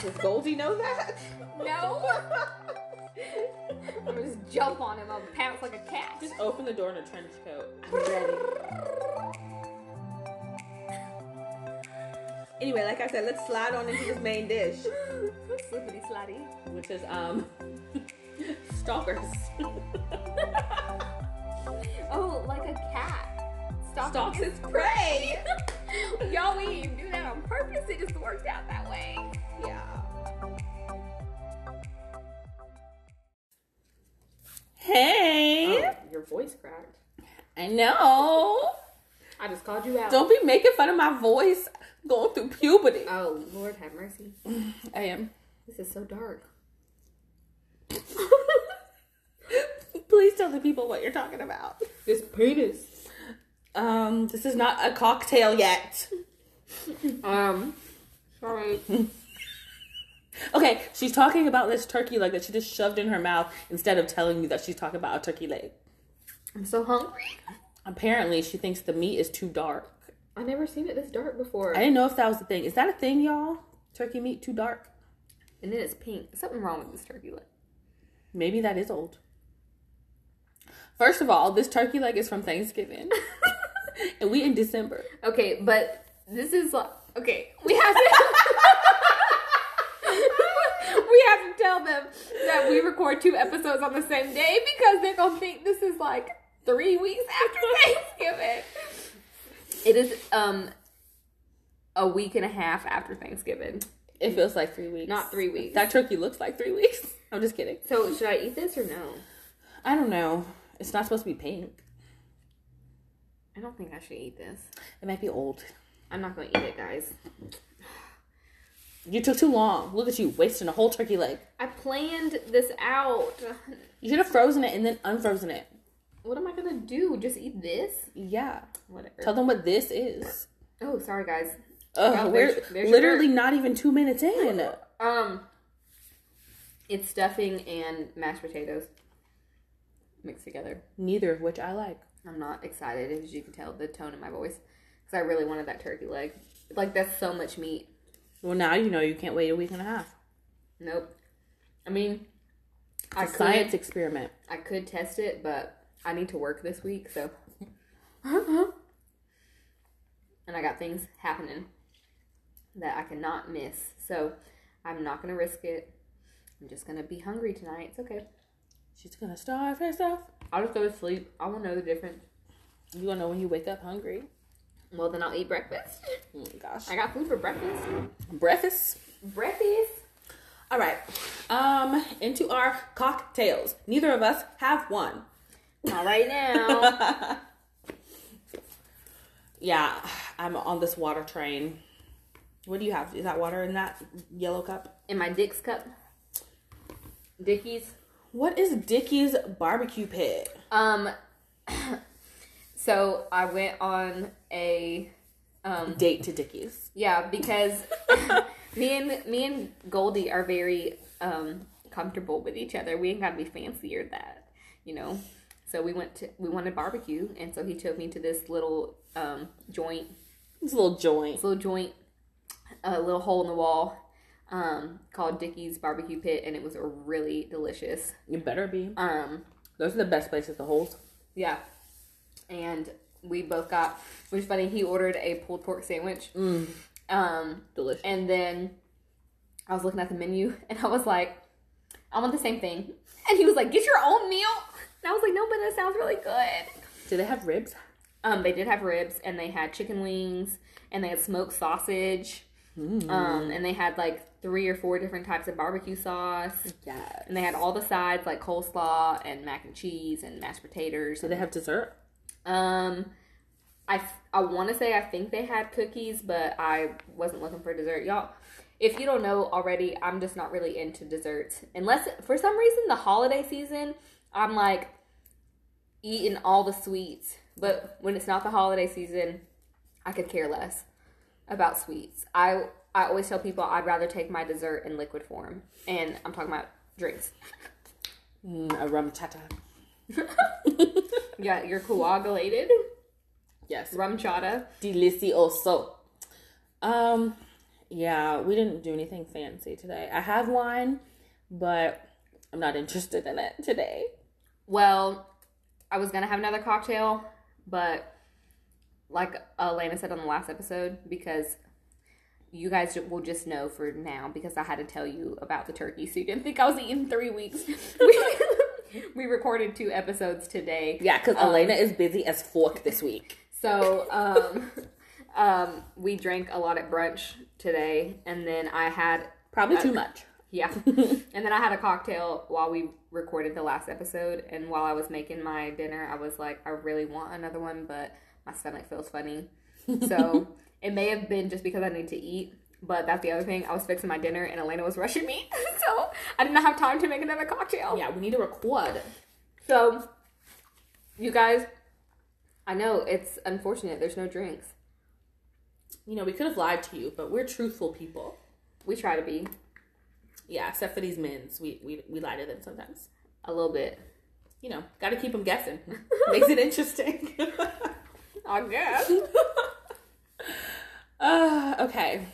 Does Goldie know that? No. I'm gonna just jump on him. I'll pounce like a cat. Just open the door in a trench coat. I'm ready. Anyway, like I said, let's slide on into this main dish, Slippity slidey. which is um stalkers. Oh, like a cat. Stalking Stalks its its prey. Y'all, we didn't do that on purpose. It just worked out that way. Hey, Oh, your voice cracked. I know. I just called you out. Don't be making fun of my voice going through puberty. Oh, Lord have mercy. I am. This is so dark. Please tell the people what you're talking about. This penis. Um, this is not a cocktail yet. Um, sorry. Okay, she's talking about this turkey leg that she just shoved in her mouth instead of telling you that she's talking about a turkey leg. I'm so hungry. Apparently, she thinks the meat is too dark. I never seen it this dark before. I didn't know if that was the thing. Is that a thing, y'all? Turkey meat too dark? and then it's pink. Something wrong with this turkey leg. Maybe that is old. First of all, this turkey leg is from Thanksgiving, and we in December. Okay, but this is like okay. We have to. we have to tell them that we record two episodes on the same day because they're gonna think this is like three weeks after Thanksgiving. It is um a week and a half after Thanksgiving. It feels like three weeks. Not three weeks. That turkey looks like three weeks. I'm just kidding. So should I eat this or no? I don't know. It's not supposed to be pink. I don't think I should eat this. It might be old. I'm not gonna eat it, guys. You took too long. Look at you wasting a whole turkey leg. I planned this out. You should have frozen it and then unfrozen it. What am I gonna do? Just eat this? Yeah. Whatever. Tell them what this is. Oh, sorry, guys. Well, we're there's- there's literally not even two minutes in. Um, it's stuffing and mashed potatoes mixed together. Neither of which I like. I'm not excited, as you can tell the tone in my voice, because I really wanted that turkey leg. Like that's so much meat. Well, now you know you can't wait a week and a half. Nope. I mean, I It's a could, science experiment. I could test it, but I need to work this week, so. and I got things happening that I cannot miss, so I'm not gonna risk it. I'm just gonna be hungry tonight. It's okay. She's gonna starve herself. I'll just go to sleep. I will know the difference. You gonna know when you wake up hungry. Well, then I'll eat breakfast. Oh my gosh. I got food for breakfast. Breakfast. Breakfast. All right. Um, into our cocktails. Neither of us have one. Not right now. Yeah, I'm on this water train. What do you have? Is that water in that yellow cup? In my Dick's cup. Dickies. What is Dickey's barbecue pit? Um. so I went on a um Date to Dickey's. yeah because me and me and Goldie are very um comfortable with each other. We ain't gotta be fancy or that, you know. So we went to we wanted barbecue, and so he took me to this little um joint It's a little joint. this little joint, a little hole in the wall, um, called Dickey's Barbecue Pit, and it was really delicious. You better be. Um, Those are the best places to hold. yeah, and we both got. Which is funny. He ordered a pulled pork sandwich. Mm, Um, delicious. and then I was looking at the menu, and I was like, "I want the same thing." And he was like, "Get your own meal." And I was like, "No, but that sounds really good." Do they have ribs? Um, they did have ribs, and they had chicken wings, and they had smoked sausage. Mm. Um, and they had like three or four different types of barbecue sauce. Yeah. And they had all the sides like coleslaw and mac and cheese and mashed potatoes. Do they have dessert? Um, I, I want to say I think they had cookies, but I wasn't looking for dessert. Y'all, if you don't know already, I'm just not really into desserts. Unless, for some reason, the holiday season, I'm like eating all the sweets. But when it's not the holiday season, I could care less about sweets. I I always tell people I'd rather take my dessert in liquid form, and I'm talking about drinks. Mm, a RumChata. Yeah, you're coagulated Yes. RumChata. Delicioso. Um, Yeah, we didn't do anything fancy today. I have wine, but I'm not interested in it today. Well, I was gonna have another cocktail, but like Elena said on the last episode, because you guys will just know for now because I had to tell you about the turkey, so you didn't think I was eating three weeks. we, recorded two episodes today. Yeah, because Um, Elena is busy as fork this week. So um, um, we drank a lot at brunch today, and then I had Probably too much. yeah, and then I had a cocktail while we recorded the last episode, and while I was making my dinner, I was like, I really want another one, but my stomach feels funny, so it may have been just because I need to eat. But that's the other thing. I was fixing my dinner and Elena was rushing me. So I didn't have time to make another cocktail. Yeah, we need to record. So, you guys, I know it's unfortunate there's no drinks. You know, we could have lied to you, but we're truthful people. We try to be Yeah, except for these men's. We, we, we lie to them sometimes. a little bit. You know, got to keep them guessing. Makes it interesting. I guess. uh, okay.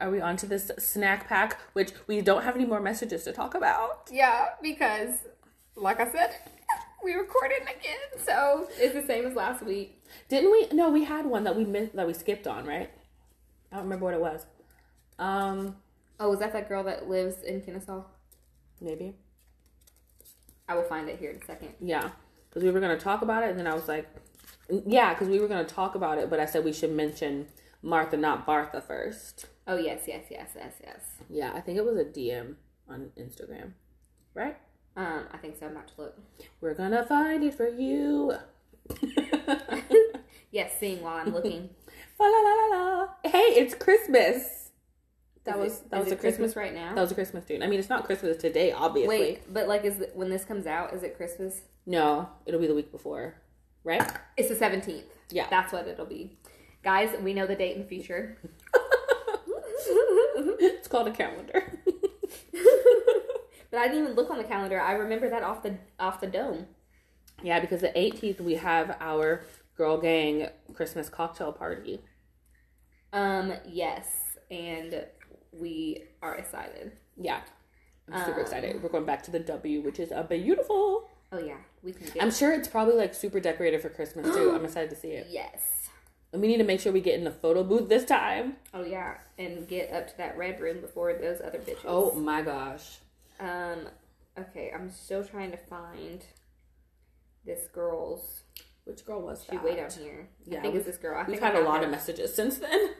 Are we on to this snack pack, which we don't have any more messages to talk about? yeah, because, like I said, we recorded again, so it's the same as last week. Didn't we? No, we had one that we missed, that we skipped on, right? I don't remember what it was. Um, Oh, is that that girl that lives in Kennesaw? maybe. I will find it here in a second. Yeah, because we were gonna talk about it, and then I was like, yeah, because we were gonna talk about it, but I said we should mention Martha, not Bartha, first. Oh, yes, yes, yes, yes, yes. Yeah, I think it was a DM on Instagram, right? Um, I think so. I'm about to look. We're gonna find it for you. Yes, seeing while I'm looking. La la la la. Hey, it's Christmas. That Is was it- that was a it Christmas. right now. That was a Christmas tune. I mean, it's not Christmas today, obviously. Wait, but like, is it, when this comes out, is it Christmas? No, it'll be the week before, right? It's the 17th. Yeah. That's what it'll be. Guys, we know the date in the future. it's called a calendar. But I didn't even look on the calendar. I remember that off the off the dome. yeah, because the 18th we have our girl gang Christmas cocktail party. Um, yes, and we are excited. Yeah, I'm super Um, excited. We're going back to the W, which is a beautiful. Oh yeah, we can. I'm sure it's probably like super decorated for Christmas too. I'm excited to see it. yes. And we need to make sure we get in the photo booth this time. Oh yeah, and get up to that red room before those other bitches. Oh my gosh. Um. Okay, I'm still trying to find this girl's. Which girl was She that? way down here. Yeah, I think it's this girl. I We've had a lot her. of messages since then.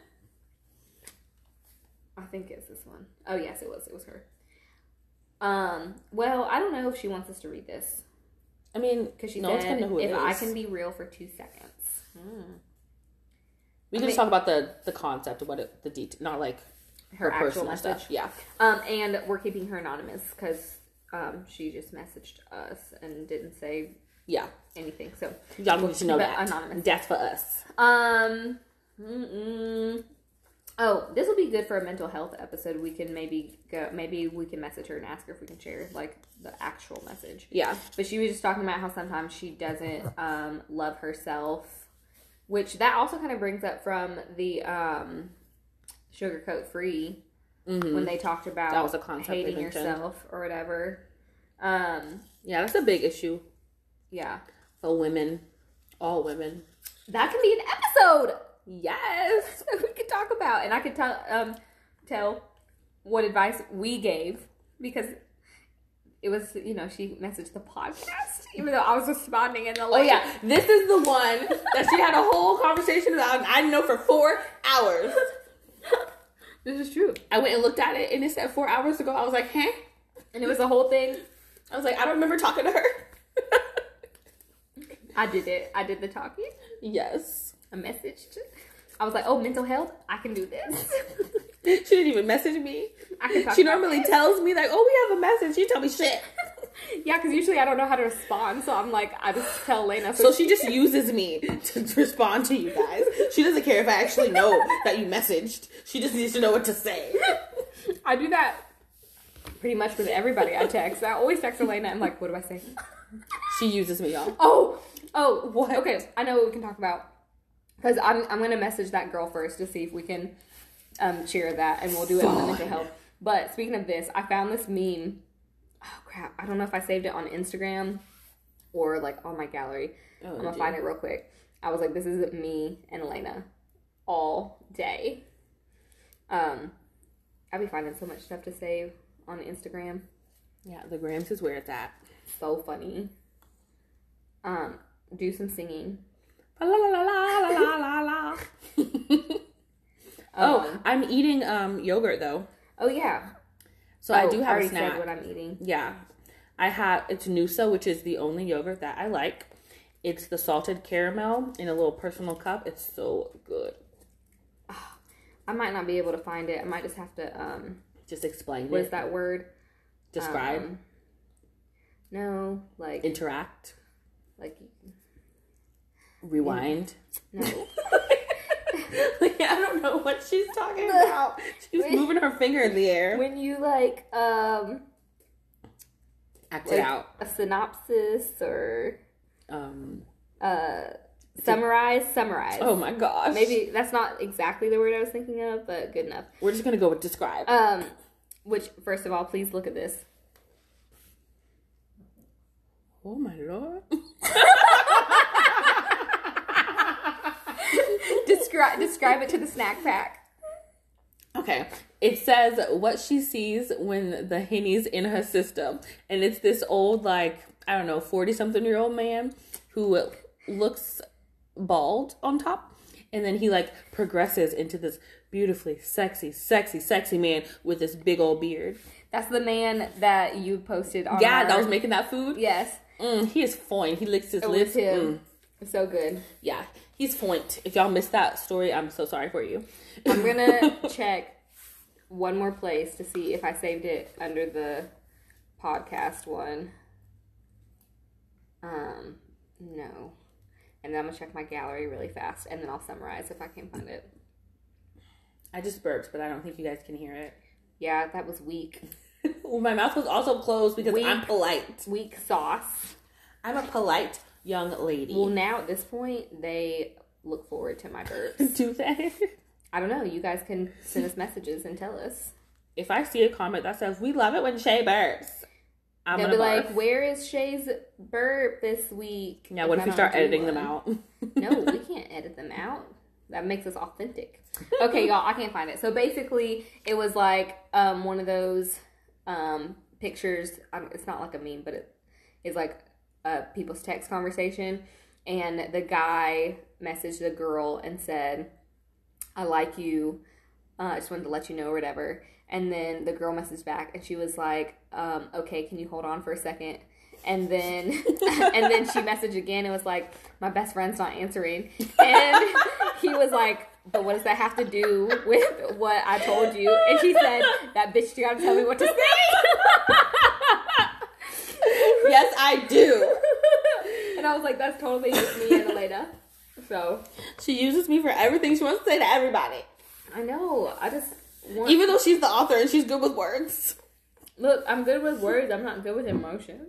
I think it's this one. Oh yes, it was. It was her. Um. Well, I don't know if she wants us to read this I mean, because she no said gonna know who it if I can be real for two seconds. We I can just talk about the the concept of what it, the detail, not like Her, her, actual personal message. stuff. Yeah, Um, and we're keeping her anonymous because um, she just messaged us and didn't say yeah. anything. So, Y'all need to know that. anonymous. That's for us. um, mm-mm. oh, this will be good for a mental health episode. We can maybe go. Maybe we can message her and ask her if we can share like the actual message. Yeah, But she was just talking about how sometimes she doesn't um, love herself, which that also kind of brings up from the um, sugarcoat free Mhm. when they talked about That was a concept hating yourself or whatever. Um, yeah. That's a big issue yeah, for women, all women. that can be an episode. Yes, we could talk about, and I could tell um, tell what advice we gave because it was you know she messaged the podcast even though I was responding in the Oh yeah, this is the one that she had a whole conversation about. I didn't know for four hours. this is true, I went and looked at it, and it said four hours ago. I was like, huh? and it was a whole thing. I was like, I don't remember talking to her. I did it. I did the talking. yes. I messaged. I was like, oh, mental health. I can do this. She didn't even message me. I can talk She normally this. tells me like, "Oh, we have a message." She tell me shit. yeah, because usually I don't know how to respond, so I'm like, I just tell Lena. So she just uses me to respond to you guys. She doesn't care if I actually know that you messaged. She just needs to know what to say. I do that pretty much with everybody I text. I always text Elena I'm like, what do I say? She uses me, y'all. Oh, oh, What? Okay, I know what we can talk about. Because I'm I'm gonna message that girl first to see if we can um share that, and we'll do it on the mental health. But speaking of this, I found this meme. Oh crap! I don't know if I saved it on Instagram or like on my gallery. Oh, I'm gonna dear. find it real quick. I was like, this is me and Elena all day. Um, I'll be finding so much stuff to save on Instagram. Yeah, the Grams is where it's at. So funny. Um, do some singing. La la la la la la la oh, Um, I'm eating um yogurt though, oh yeah. so I Oh, do have already a snack. said what I'm eating. Yeah, I have it's Noosa, which is the only yogurt that I like. It's the salted caramel in a little personal cup. It's so good. I might not be able to find it. I might just have to um Just explain what it. is that word? Describe. Um, no, like interact. like Rewind. no. like, I don't know what she's talking about. She's moving her finger in the air. when you like um Act like it out. a synopsis or Um. uh summarize summarize. Oh my gosh. Maybe that's not exactly the word I was thinking of, but good enough. we're just gonna go with describe. Um which first of all, please look at this. oh my lord. Describe describe it to the snack pack. Okay. It says what she sees when the henny's in her system. And it's this old, like, I don't know, 40 something year old man who looks bald on top. And then he, like, progresses into this beautifully sexy, sexy, sexy man with this big old beard. That's the man that you posted on Yeah, our- that was making that food. Yes. Mm, he is fine. He licks his It lips. him. Mm, So good. yeah, he's foint. If y'all missed that story, I'm so sorry for you. I'm gonna check one more place to see if I saved it under the podcast one. Um, no. And then I'm gonna check my gallery really fast, and then I'll summarize if I can find it. I just burped, but I don't think you guys can hear it. Yeah, that was weak. well, my mouth was also closed because Weak. I'm polite. Weak sauce. I'm a polite young lady. Well, now at this point, they look forward to my burps. Do they? I don't know. You guys can send us messages and tell us. if I see a comment that says "We love it when Shay burps," I'm They'll gonna be barf. like, "Where is Shay's burp this week?" yeah. What if we start editing them out? no, we can't edit them out. That makes us authentic. Okay, y'all, I can't find it. So basically, it was like um, one of those um, pictures. It's not like a meme, but it is like a people's text conversation. And the guy messaged the girl and said, "I like you. Uh, I just wanted to let you know, or whatever." And then the girl messaged back, and she was like, um, "Okay, can you hold on for a second? And then, and then she messaged again and was like, "My best friend's not answering." And he was like, "But what does that have to do with what I told you?" And she said, "That bitch, you gotta tell me what to say." yes, I do. and I was like, "That's totally just me and Elena." So She uses me for everything she wants to say to everybody, I know. I just want. even though she's the author and she's good with words. Look, I'm good with words. I'm not good with emotions.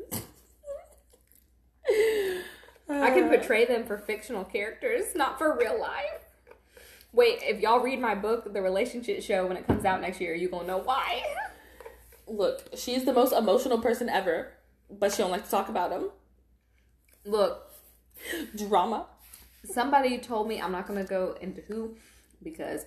I can uh. portray them for fictional characters, not for real life. Wait, if y'all read my book, The Relationship Show, when it comes out next year, you gonna know why. Look, she's the most emotional person ever, but she don't like to talk about them. Look, Drama. somebody told me I'm not gonna go into who because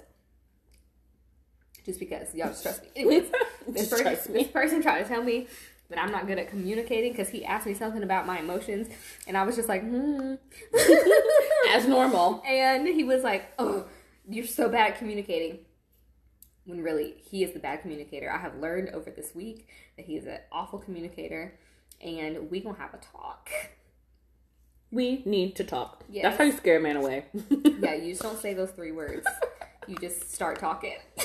just because y'all just trust me. Anyways, this person, this person tried to tell me that I'm not good at communicating because he asked me something about my emotions, and I was just like, hmm. As normal. And he was like, "Oh, you're so bad at communicating." When really, he is the bad communicator. I have learned over this week that he is an awful communicator, and we gonna have a talk. We need to talk. Yes. That's how you scare a man away. Yeah, you just don't say those three words. You just start talking,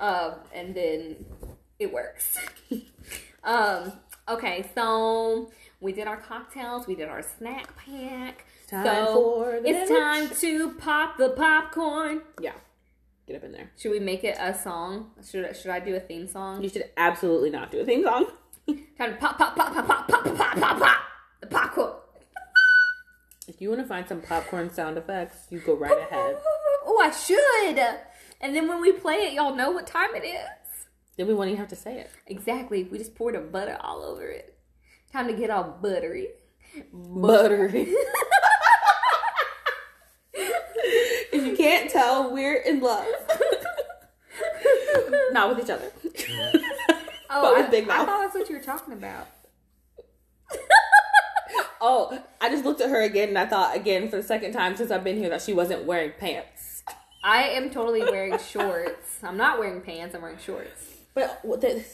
um, and then it works. um, okay, so we did our cocktails. We did our snack pack. Time so for the it's time to pop the popcorn. Yeah. Get up in there. Should we make it a song? Should should I do a theme song? You should absolutely not do a theme song. Time to pop pop pop pop pop pop pop pop pop pop the popcorn. It's you want to find some popcorn sound effects, you go right ahead. Oh, I should. And then when we play it, y'all know what time it is. Then we won't even have to say it. Exactly. We just poured a butter all over it. Time to get all buttery. Buttery. if you can't tell, we're in love. Not with each other. Oh, But with I, Big I thought that's what you were talking about. Oh, I just looked at her again and I thought again for the second time since I've been here that she wasn't wearing pants. I am totally wearing shorts. I'm not wearing pants. I'm wearing shorts. But they,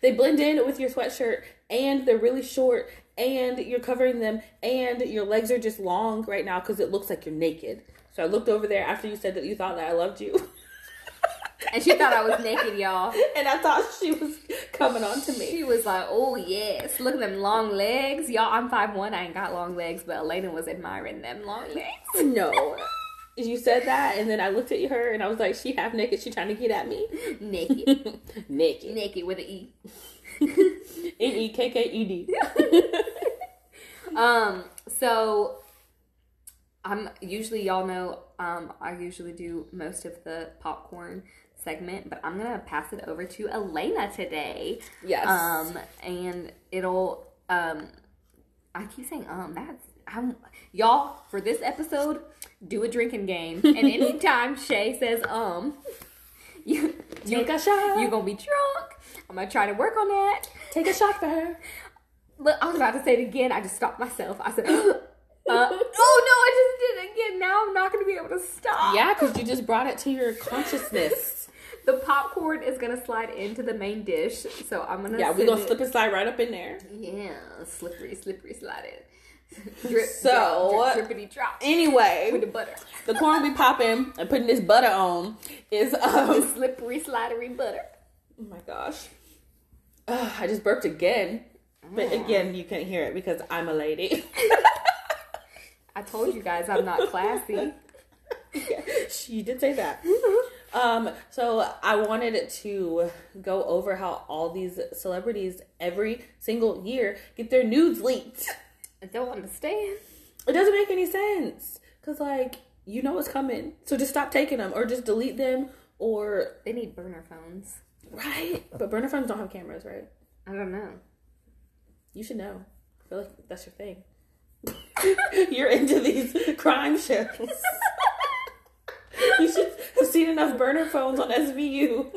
they blend in with your sweatshirt and they're really short and you're covering them and your legs are just long right now because it looks like you're naked. So I looked over there after you said that you thought that I loved you. And she thought I was naked, y'all. and I thought she was coming on to me. She was like, "Oh yes, look at them long legs, y'all." I'm five one. I ain't got long legs, but Elena was admiring them long legs. No. You said that, and then I looked at her and I was like, she half naked, she trying to get at me. Naked, naked. naked with an E. N E K K E D. Um, so I'm usually y'all know um I usually do most of the popcorn segment, but I'm gonna pass it over to Elena today. Yes. Um, and it'll um I keep saying um that's I'm y'all for this episode do a drinking game and anytime Shay says um you Take a shot. you're gonna be drunk. I'm gonna try to work on that. Take a shot for her. Look, I was about to say it again. I just stopped myself. I said, uh, "Oh no, I just did it again." Now I'm not going to be able to stop. Yeah, because you just brought it to your consciousness. The popcorn is to slide into the main dish, so I'm to. Yeah, we're gonna slip and slide right up in there. Yeah, slippery, slippery, slide it. drip, So- drip, drippity drop with Anyway, the butter. the corn we popping and putting this butter on is The um. slippery, slidery butter. Oh my gosh. Ugh, I just burped again, but again you can't hear it because I'm a lady. I told you guys I'm not classy. she did say that. Um, so I wanted to go over how all these celebrities every single year get their nudes leaked. I don't understand. It doesn't make any sense because like you know it's coming, so just stop taking them or just delete them or They need burner phones. right. But burner phones don't have cameras, right? I don't know. You should know. I feel like that's your thing. You're into these crime shows. you should have seen enough burner phones on SVU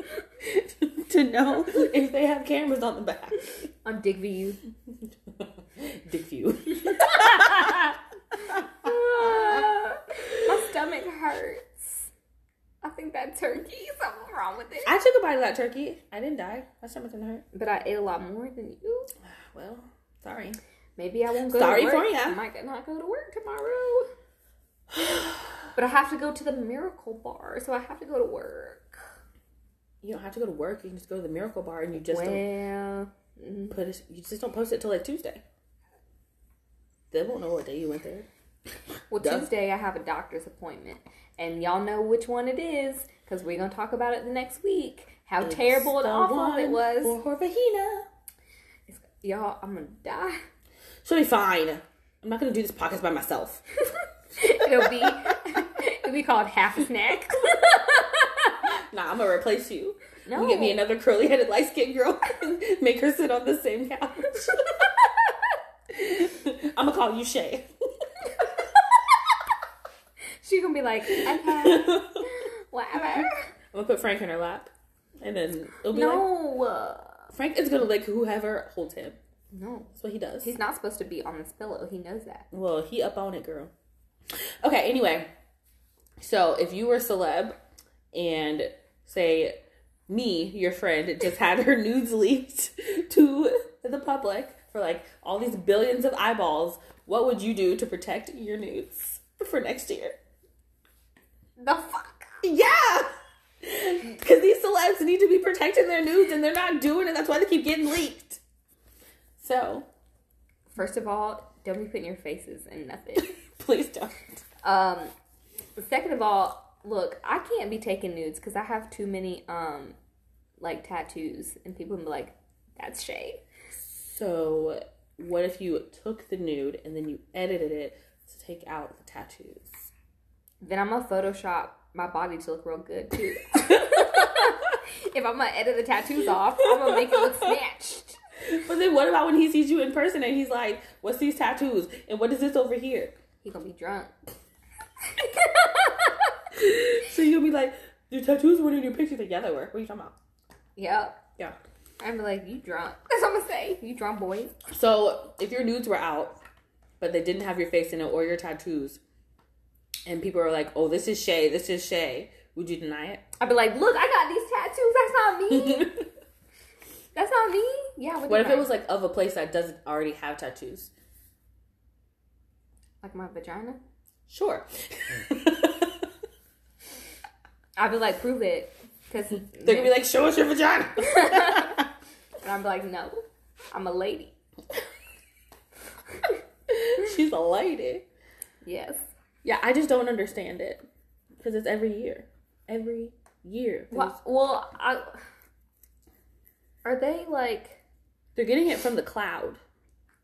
to know if they have cameras on the back. On Dig view. My stomach hurts. I think that turkey, something wrong with it. I took a bite of that turkey. I didn't die. My stomach didn't hurt. But I ate a lot more than you. Well, sorry. Maybe I won't go Sorry to work. for ya. I might not go to work tomorrow. but I have to go to the Miracle Bar, so I have to go to work. You don't have to go to work. You can just go to the Miracle Bar and you just don't well, mm, put it. You just don't post it till like Tuesday. They won't know what day you went there. well, Duh. Tuesday I have a doctor's appointment, and y'all know which one it is because we're gonna talk about it the next week. How It's terrible and awful it was. for Horvahina. Y'all, I'm gonna die. She'll be fine. I'm not gonna do this podcast by myself. It'll be it'll be called half a snack. Nah, I'm gonna replace you. No. You get me another curly headed light skinned girl and make her sit on the same couch. I'm gonna call you Shay. She gonna be like, okay, whatever. I'm gonna put Frank in her lap. And then it'll be like No, uh, Frank is gonna like whoever holds him. no. That's what he does. He's not supposed to be on this pillow. He knows that. Well, he up on it, girl. Okay, anyway. So if you were a celeb and say me, your friend, just had her nudes leaked to the public for like all these billions of eyeballs, what would you do to protect your nudes for next year? The fuck? Yeah! Because these celebs need to be protecting their nudes and they're not doing it. That's why they keep getting leaked. So, First of all, don't be putting your faces in nothing. please don't. um, second of all, look, I can't be taking nudes because I have too many um, like tattoos, and people will be like, "That's Shay." So, what if you took the nude and then you edited it to take out the tattoos. Then I'm gonna Photoshop my body to look real good too. if I'm gonna edit the tattoos off, I'm gonna make it look snatched. But then what about when he sees you in person and he's like, "What's these tattoos? And what is this over here?" He gonna be drunk. So you'll be like, "Your tattoos weren't in your picture." Like, yeah, they were. What are you talking about? Yep. Yeah. I'm like, you drunk. That's what I'm gonna say. You drunk boy. So if your nudes were out, but they didn't have your face in it or your tattoos, and people are like, "Oh, this is Shay. This is Shay," would you deny it? I'd be like, look, I got these tattoos. That's not me. That's not me. Yeah. what if it was like of a place that doesn't already have tattoos? Like my vagina? Sure. I'd be like, prove it, because They're gonna be like, "Show us your vagina." and I'd be like, no, I'm a lady. She's a lady. Yes. Yeah, I just don't understand it because it's every year, every year. Well, well, I, are they like? They're getting it from the cloud.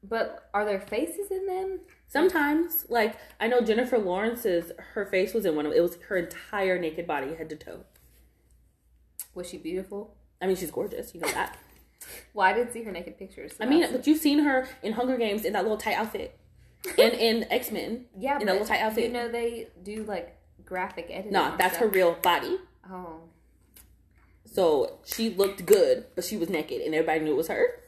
But are there faces in them? Sometimes, like I know Jennifer Lawrence's, her face was in one of it was her entire naked body, head to toe. Was she beautiful? I mean, she's gorgeous, you know that. Well, I didn't see her naked pictures. so I mean, but you've seen her in Hunger Games in that little tight outfit, and in X Men. yeah, in a but little tight outfit. You know they do like graphic editing. No, and that's her real body. Oh, So she looked good, but she was naked, and everybody knew it was her.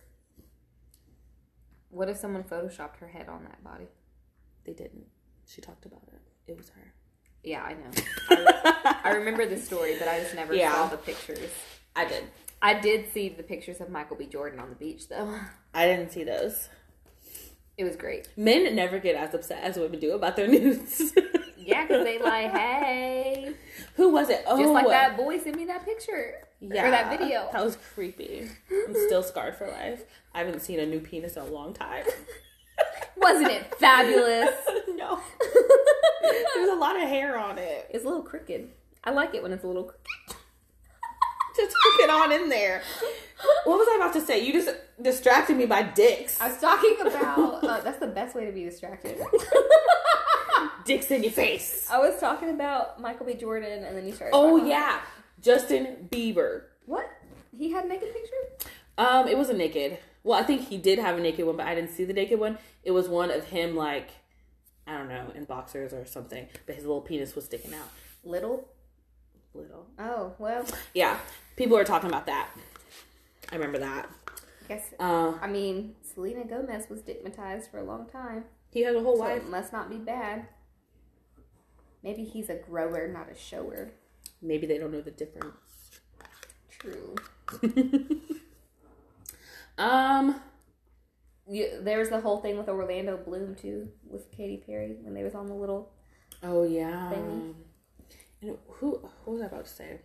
What if someone photoshopped her head on that body? They didn't. She talked about it. It was her. Yeah, I know. I, I remember the story, but I just never Yeah. saw the pictures. I did. I did see the pictures of Michael B. Jordan on the beach, though. I didn't see those. It was great. Men never get as upset as women do about their nudes. Yeah, because they like, hey, Who was it? Oh, just like that boy sent me that picture Yeah, or that video. That was creepy. I'm still scarred for life. I haven't seen a new penis in a long time. Wasn't it fabulous? no, there's a lot of hair on it. it's a little crooked. I like it when it's a little crooked. Just hook it on in there. What was I about to say? You just distracted me by dicks. I was talking about uh, that's the best way to be distracted. Dicks in your face. I was talking about Michael B. Jordan, and then you started. Oh yeah, Justin Bieber. What? He had a naked picture? Um, it wasn't naked. Well, I think he did have a naked one, but I didn't see the naked one. It was one of him like I don't know, in boxers or something, but his little penis was sticking out. Little. Little. Oh well. Yeah. People were talking about that. I remember that. I guess. Uh I mean, Selena Gomez was stigmatized for a long time, he has a whole so wife. it must not be bad. Maybe he's a grower, not a shower. Maybe they don't know the difference. True. um You, there was the whole thing with Orlando Bloom too, with Katy Perry when they was on the little. Oh yeah. Thingy. And who what was I about to say?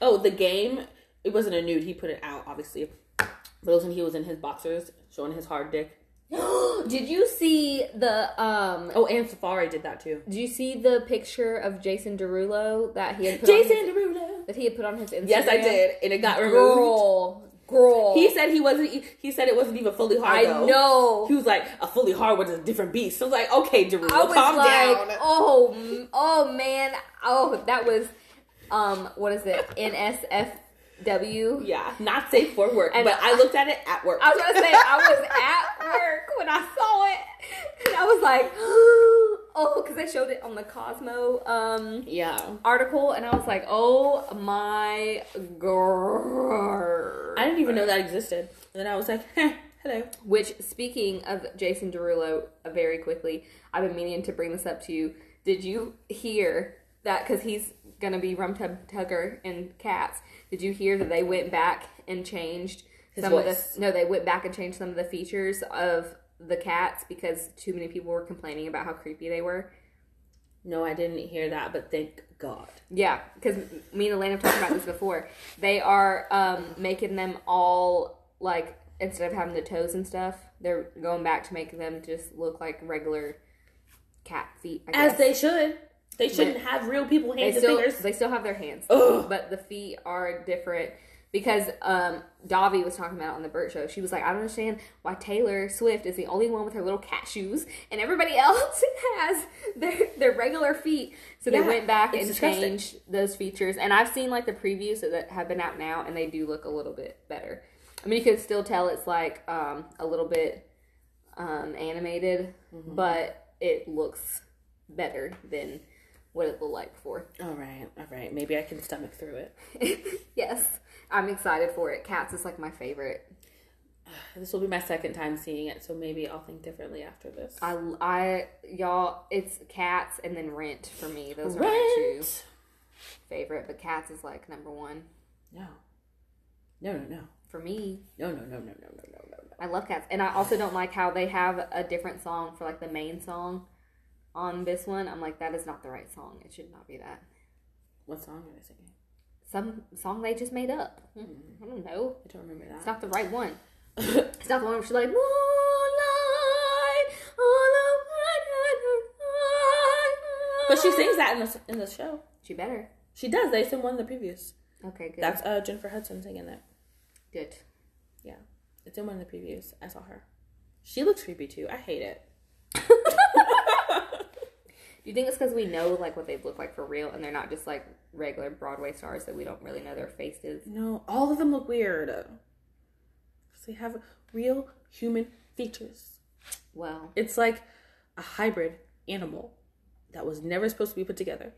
Oh, the game. It wasn't a nude. He put it out, obviously. But it was when he was in his boxers, showing his hard dick. did you see the um? Oh, and Safari did that too. Did you see the picture of Jason Derulo that he had put Jason on his, Derulo. that he had put on his Instagram? Yes, I did, and it got removed. Girl, girl. He said he wasn't. He said it wasn't even fully hard. I though. know. He was like a fully hard is a different beast. So I was like, okay, Derulo, I was calm like, down. oh, oh man, oh that was, um, what is it? NSFW. Yeah, not safe for work. And but I looked at it at work. I was gonna say I was at work when I saw it, and I was like, oh, because they showed it on the Cosmo um yeah. article, and I was like, oh my god. I didn't even know that existed. And then I was like, hello. Which, speaking of Jason Derulo, uh, very quickly, I've been meaning to bring this up to you. Did you hear that? Because he's going to be Rum Tum Tugger in Cats. Did you hear that they went back and changed His some of the? No, they went back and changed some of the features of the cats because too many people were complaining about how creepy they were. No, I didn't hear that, but thank God. Yeah, because me and Elaine have talked about this before. They are um, making them all like instead of having the toes and stuff, they're going back to make them just look like regular cat feet. I As they should. They shouldn't have real people hands still and fingers. they still have their hands, Ugh. but the feet are different. because um Davi was talking about it on the Bert show. She was like, I don't understand why Taylor Swift is the only one with her little cat shoes and everybody else has their their regular feet. So they went back and disgusting. changed those features. And I've seen like the previews that have been out now and they do look a little bit better. I mean you can still tell it's like um a little bit um animated, Mm-hmm. but it looks better than what it looked like before. All right, all right. Maybe I can stomach through it. yes, I'm excited for it. Cats is like my favorite. This will be my second time seeing it, so maybe I'll think differently after this. I, I, y'all, it's Cats and then Rent for me. Those are my two favorite, but Cats is like number one No. No, no, no. for me. No, no, no, no, no, no, no, no, no. I love Cats, and I also don't like how they have a different song for like the main song on this one. I'm like, that is not the right song. It should not be that. What song are they singing? Some song they just made up. Hmm, I don't know. I don't remember that. It's not the right one. It's not the one where she's like, Moonlight, all but she sings that in the in the show. She better. She does. They sing one of the previews. Okay, good. That's uh, Jennifer Hudson singing that. good. Yeah, it's in one of the previews. I saw her. She looks creepy too. I hate it. Do you think it's because we know like what they look like for real, and they're not just like regular Broadway stars that we don't really know their faces? No, all of them look weird. They have real human features. Well, It's like a hybrid animal that was never supposed to be put together.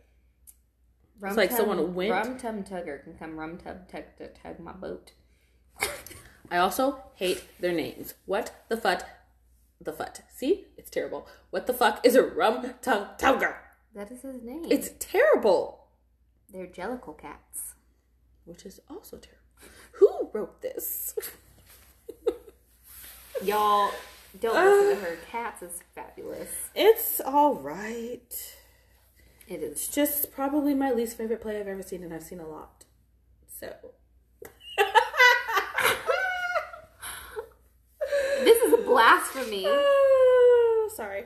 Rum like Tum- someone went- Rum Tum Tugger can come rum tub tug to tug my boat. I also hate their names. What the fut? The fut. See? It's terrible. What the fuck is a rum tongue tugger? That is his name. It's terrible. they're jellicle cats. Which is also terrible. Who wrote this? Y'all don't listen to her. Uh, cats is fabulous. It's all right. It is. It's just probably my least favorite play I've ever seen, and I've seen a lot. So. This is blasphemy. Ah, sorry.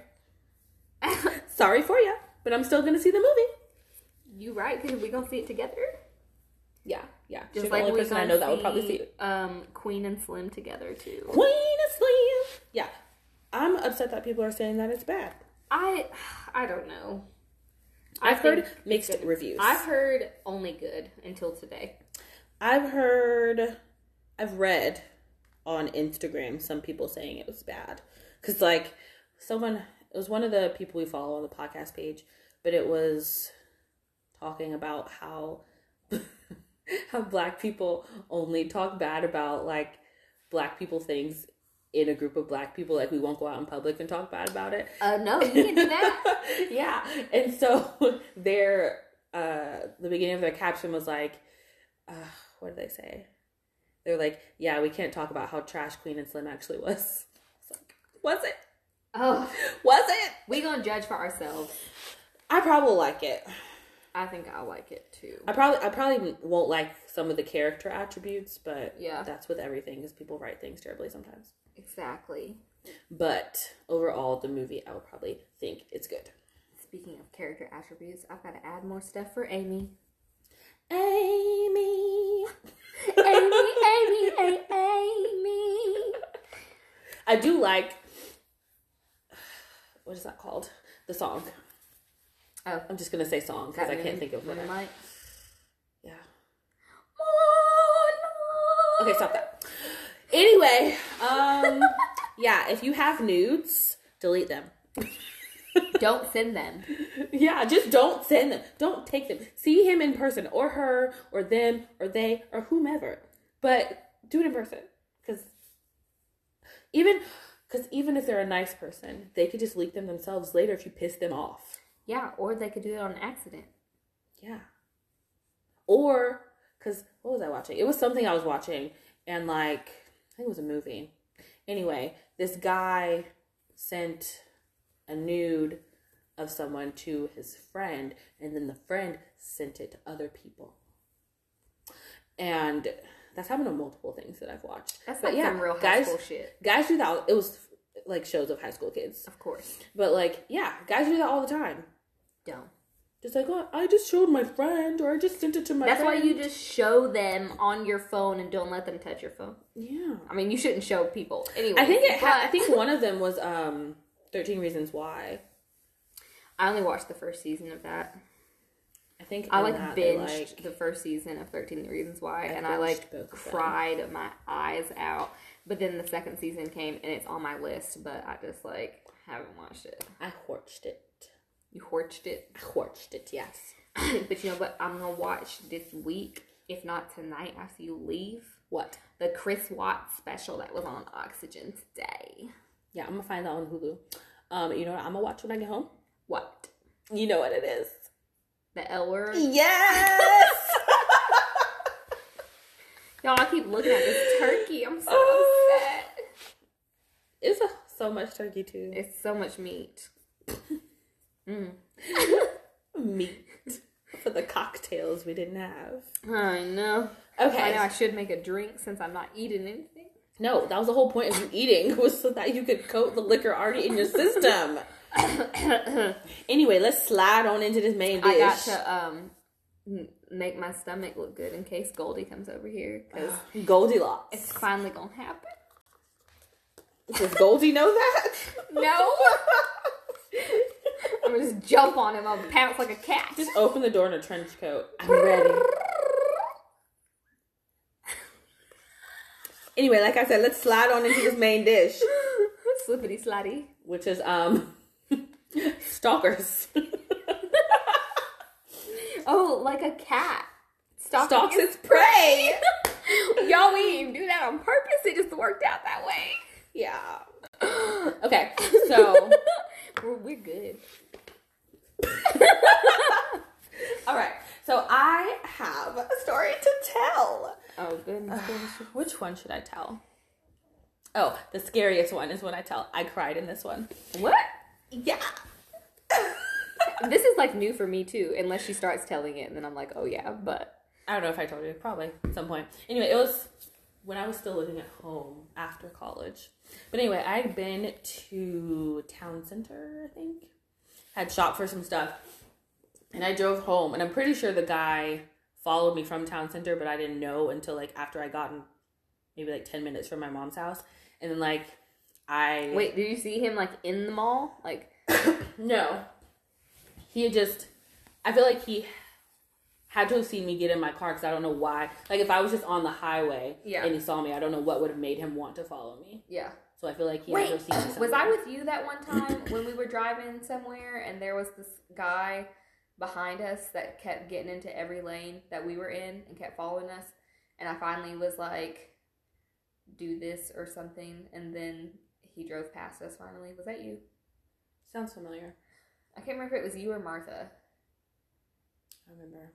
Sorry for you, but I'm still gonna see the movie. you right? Because we gonna see it together. Yeah, yeah. She's Just the like only person I know that would probably see it. um Queen and Slim together too. Queen and Slim. Yeah, I'm upset that people are saying that it's bad. I I don't know. I I've heard mixed good. reviews. I've heard only good until today. I've heard, I've read on Instagram some people saying it was bad. Cause like someone, it was one of the people we follow on the podcast page, but it was talking about how how black people only talk bad about like black people things in a group of black people. Like we won't go out in public and talk bad about it. Uh no, you can't do that. yeah. And so their uh the beginning of their caption was like, uh, what did they say? They're like, yeah, we can't talk about how trash Queen and Slim actually was. It's like, was it? oh, Was it? we gonna judge for ourselves. I probably like it. I think I like it too. I probably I probably won't like some of the character attributes, but Yeah. that's with everything because people write things terribly sometimes. Exactly. But overall, the movie I would probably think it's good. Speaking of character attributes, I've got to add more stuff for Amy. Amy. Amy, Amy, Amy, Amy. I do like what is that called? The song. Oh, I'm just gonna say song because I can't think of what. Moonlight. yeah. Okay, stop that. Anyway, um, yeah, if you have nudes, delete them. Don't send them. Yeah, just don't send them. Don't take them. See him in person, or her, or them, or they, or whomever. But do it in person, because even because even if they're a nice person, they could just leak them themselves later if you piss them off. Yeah, or they could do it on accident. Yeah. Or because what was I watching? It was something I was watching, and like I think it was a movie. Anyway, this guy sent a nude of someone to his friend, and then the friend sent it to other people. And that's happened on multiple things that I've watched. That's But like some real high guys, school shit. guys do that. It was like shows of high school kids, Of course. but like yeah, guys do that all the time. Don't. Just like, oh, I just showed my friend, or I just sent it to my. That's friend. why you just show them on your phone and don't let them touch your phone. Yeah. I mean, you shouldn't show people anyway. I think it. Ha- I think one of them was um, Thirteen Reasons Why. I only watched the first season of that. I think I like that binged like- the first season of Thirteen Reasons Why, I and I like cried my eyes out. But then the second season came, and it's on my list, but I just like haven't watched it. I watched it. You horched it, I watched it. Yes. but you know what? I'm gonna watch this week, if not tonight, after you leave. What? The Chris Watts special that was on Oxygen today. Yeah, I'm gonna find that on Hulu. Um, you know what? I'm gonna watch when I get home. What? You know what it is. The L word? Yes. Y'all, I keep looking at this turkey. I'm so Oh. upset. it's a, so much turkey too. It's so much meat. Mm. meat for the cocktails we didn't have. I know. Okay. I know I should make a drink since I'm not eating anything. No, that was the whole point of you eating was so that you could coat the liquor already in your system. anyway, let's slide on into this main dish. I got to um make my stomach look good in case Goldie comes over here because Goldilocks. it's finally gonna happen. Does Goldie know that? No, I'm gonna just jump on him. I'll pounce like a cat. Just open the door in a trench coat. I'm ready. Anyway, like I said, let's slide on into this main dish, Slippity slidey. which is um stalkers. Oh, like a cat. Stalking Stalks its- prey. Y'all, we didn't do that on purpose. It just worked out that way. Yeah. Okay, so We're, we're good. all right. So I have a story to tell. Oh, goodness. goodness. Which one should I tell? Oh, the scariest one is when I tell. I cried in this one. what? Yeah. This is like new for me too, unless she starts telling it, and then I'm like, oh yeah, but I don't know if I told you. Probably at some point. Anyway, it was when I was still living at home after college. But anyway, I had been to town center. I think had shopped for some stuff, and I drove home. And I'm pretty sure the guy followed me from town center, but I didn't know until like after I gotten maybe like ten minutes from my mom's house, and then like I wait, did you see him like in the mall? Like, No. He had just, I feel like he had to have seen me get in my car because I don't know why. Like if I was just on the highway Yeah. and he saw me, I don't know what would have made him want to follow me. yeah. So I feel like he Wait, had to have seen me. was I somewhere. with you that one time when we were driving somewhere and there was this guy behind us that kept getting into every lane that we were in and kept following us? And I finally was like, do this or something. And then he drove past us finally. Was that you? Sounds familiar. I can't remember if it was you or Martha. I remember.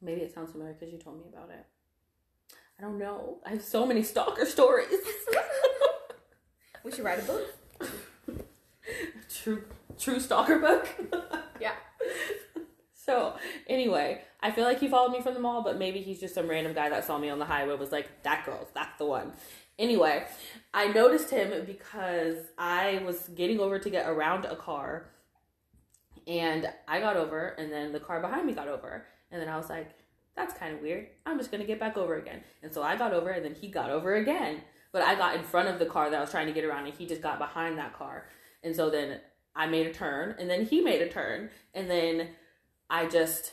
Maybe it sounds familiar because you told me about it. I don't know. I have so many stalker stories. We should write a book. true, true stalker book. So anyway, I feel like he followed me from the mall, but maybe he's just some random guy that saw me on the highway was like, that girl's that's the one. Anyway, I noticed him because I was getting over to get around a car and I got over and then the car behind me got over. And then I was like, that's kind of weird. I'm just gonna get back over again. And so I got over and then he got over again. But I got in front of the car that I was trying to get around and he just got behind that car. And so then I made a turn and then he made a turn and then I just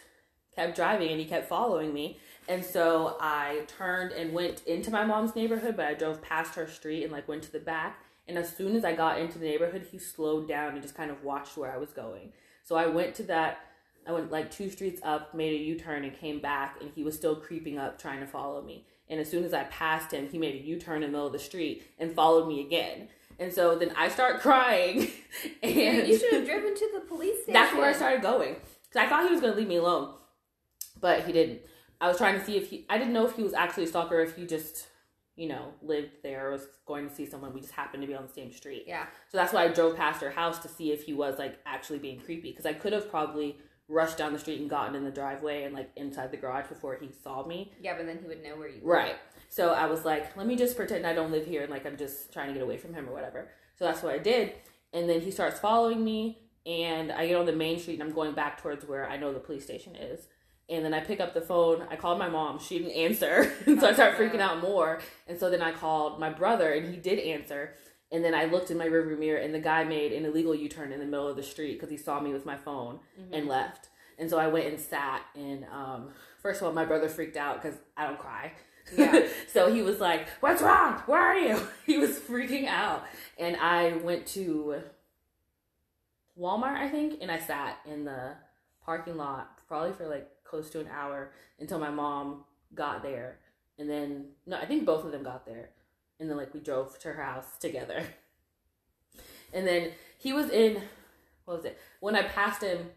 kept driving and he kept following me. And so I turned and went into my mom's neighborhood, but I drove past her street and like went to the back. And as soon as I got into the neighborhood, he slowed down and just kind of watched where I was going. So I went to that, I went like two streets up, made a U turn, and came back. And he was still creeping up, trying to follow me. And as soon as I passed him, he made a U turn in the middle of the street and followed me again. And so then I start crying. And You should have driven to the police station. that's where I started going. Because I thought he was going to leave me alone. But he didn't. I was trying to see if he, I didn't know if he was actually a stalker if he just, you know, lived there was going to see someone. We just happened to be on the same street. Yeah. So that's why I drove past her house to see if he was like actually being creepy. Because I could have probably rushed down the street and gotten in the driveway and like inside the garage before he saw me. Yeah, but then he would know where you were. Right. So I was like, let me just pretend I don't live here and like I'm just trying to get away from him or whatever. So that's what I did. And then he starts following me and I get on the main street and I'm going back towards where I know the police station is. And then I pick up the phone. I called my mom. She didn't answer. so I start freaking out more. And so then I called my brother and he did answer. And then I looked in my rearview mirror and the guy made an illegal U turn in the middle of the street because he saw me with my phone mm-hmm. and left. And so I went and sat. And um, first of all, my brother freaked out because I don't cry. Yeah. so he was like, What's wrong? Where are you? he was freaking out. And I went to Walmart, I think, and I sat in the parking lot probably for like close to an hour until my mom got there. And then, no, I think both of them got there. And then, like, we drove to her house together. And then he was in, what was it? When I passed him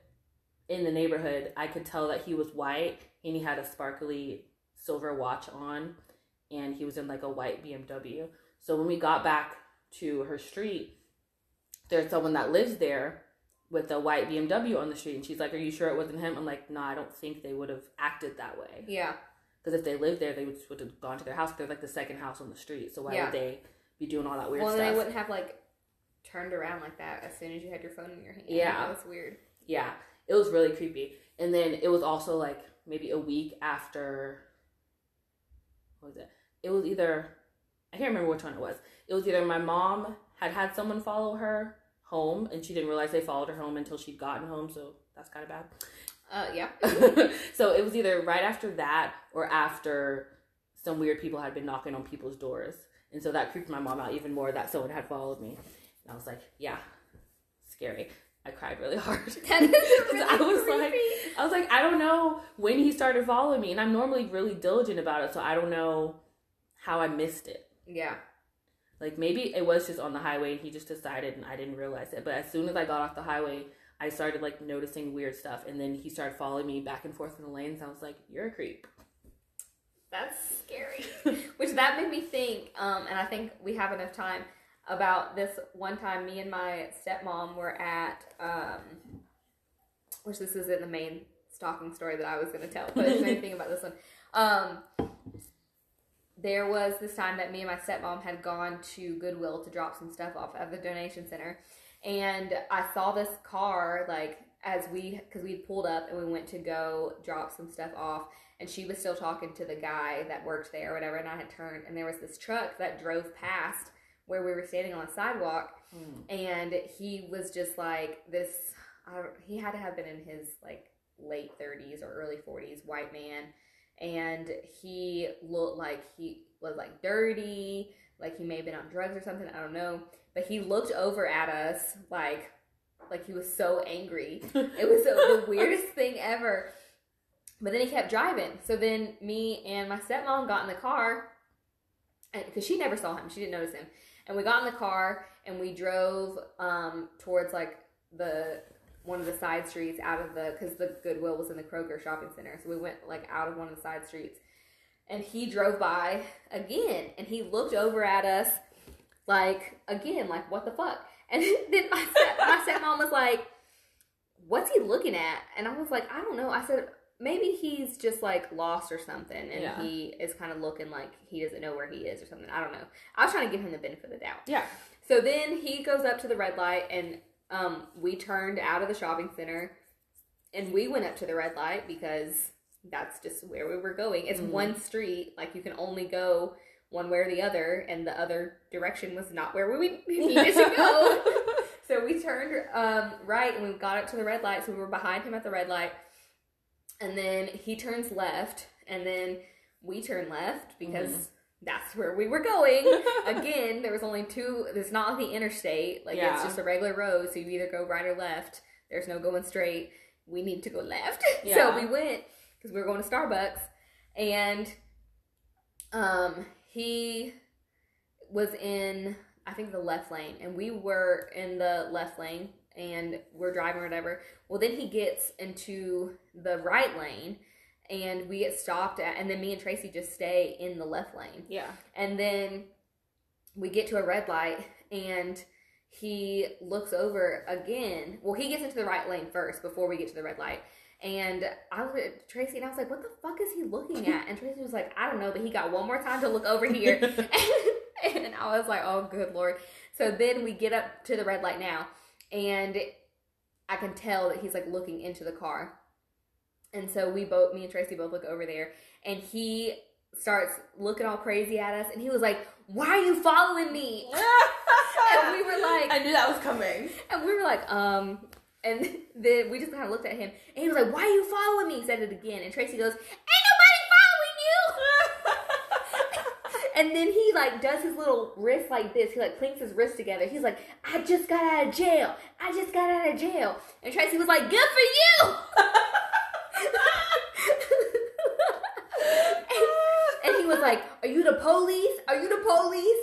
in the neighborhood, I could tell that he was white and he had a sparkly silver watch on and he was in like a white BMW. So when we got back to her street, there's someone that lives there with a white BMW on the street, and she's like, "Are you sure it wasn't him?" I'm like, "No, nah, I don't think they would have acted that way." Yeah. Because if they lived there, they would, would have gone to their house. They're like the second house on the street, so why yeah. would they be doing all that weird well, stuff? Well, they wouldn't have like turned around like that as soon as you had your phone in your hand. Yeah, that was weird. Yeah, it was really creepy. And then it was also like maybe a week after. What was it? It was either I can't remember which one it was. It was either my mom had had someone follow her home and she didn't realize they followed her home until she'd gotten home so that's kind of bad uh yeah so it was either right after that or after some weird people had been knocking on people's doors and so that creeped my mom out even more that someone had followed me and i was like yeah scary I cried really hard. That is really I was creepy. like, I was like, I don't know when he started following me, and I'm normally really diligent about it, so I don't know how I missed it. Yeah. Like maybe it was just on the highway and he just decided and I didn't realize it. But as soon as I got off the highway, I started like noticing weird stuff and then he started following me back and forth in the lanes. I was like, You're a creep. That's scary. Which that made me think, um, and I think we have enough time about this one time me and my stepmom were at um, which this isn't the main stalking story that I was gonna tell, but it's the main thing about this one. Um, there was this time that me and my stepmom had gone to Goodwill to drop some stuff off at the donation center. And I saw this car, like, as we, because we pulled up and we went to go drop some stuff off. And she was still talking to the guy that worked there or whatever. And I had turned, and there was this truck that drove past where we were standing on the sidewalk. Mm. And he was just like this, he had to have been in his, like, late 30s or early 40s, white man and he looked like he was like dirty, like he may have been on drugs or something. I don't know, but he looked over at us like like he was so angry. it was the weirdest thing ever. But then he kept driving. So then me and my stepmom got in the car, because she never saw him, she didn't notice him. And we got in the car and we drove um, towards like the one of the side streets out of the because the Goodwill was in the Kroger shopping center. So we went like out of one of the side streets, and he drove by again, and he looked over at us like again, like what the fuck? And then my step, my stepmom was like, "What's he looking at?" And I was like, "I don't know." I said. Maybe he's just like lost or something, and yeah. he is kind of looking like he doesn't know where he is or something. I don't know. I was trying to give him the benefit of the doubt. Yeah. So then he goes up to the red light, and um, we turned out of the shopping center and we went up to the red light because that's just where we were going. It's mm-hmm. one street, like you can only go one way or the other, and the other direction was not where we needed to go. so we turned um, right and we got up to the red light. So we were behind him at the red light, and then he turns left, and then we turn left because mm-hmm that's where we were going. Again, there was only two. It's not the interstate. Like yeah. it's just a regular road, so you either go right or left. There's no going straight. We need to go left, yeah. so we went because we were going to Starbucks, and um, he was in I think the left lane, and we were in the left lane, and we're driving or whatever. Well, then he gets into the right lane and we get stopped at, and then me and Tracy just stay in the left lane. Yeah. And then we get to a red light, and he looks over again. Well, he gets into the right lane first before we get to the red light. And I looked at Tracy and I was like, what the fuck is he looking at? And Tracy was like, I don't know, but he got one more time to look over here. and, and I was like, oh, good lord. So then we get up to the red light now. And I can tell that he's like looking into the car. And so we both, me and Tracy both look over there, and he starts looking all crazy at us, and he was like, "Why are you following me?" and we were like, I knew that was coming. and we were like, um, and then we just kind of looked at him, and he was like, "Why are you following me?" He said it again, and Tracy goes, "Ain't nobody following you." and then he like does his little wrist like this. He like clinks his wrist together. He's like, "I just got out of jail. I just got out of jail." And Tracy was like, "Good for you." and, and he was like, "Are you the police? Are you the police?"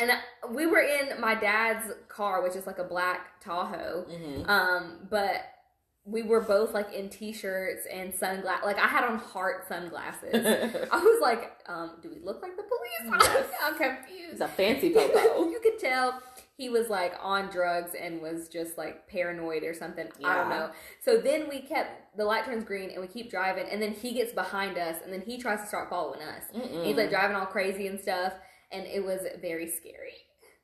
And we were in my dad's car, which is like a black Tahoe. Mhm. Um, but we were both like in t-shirts and sunglasses. Like I had on heart sunglasses. I was like, um, do we look like the police? Yes. I'm confused. a fancy popo. you could tell he was like on drugs and was just like paranoid or something. I don't know. So then we kept the light turns green and we keep driving, and then he gets behind us, and then he tries to start following us. Mm-mm. He's like driving all crazy and stuff, and it was very scary.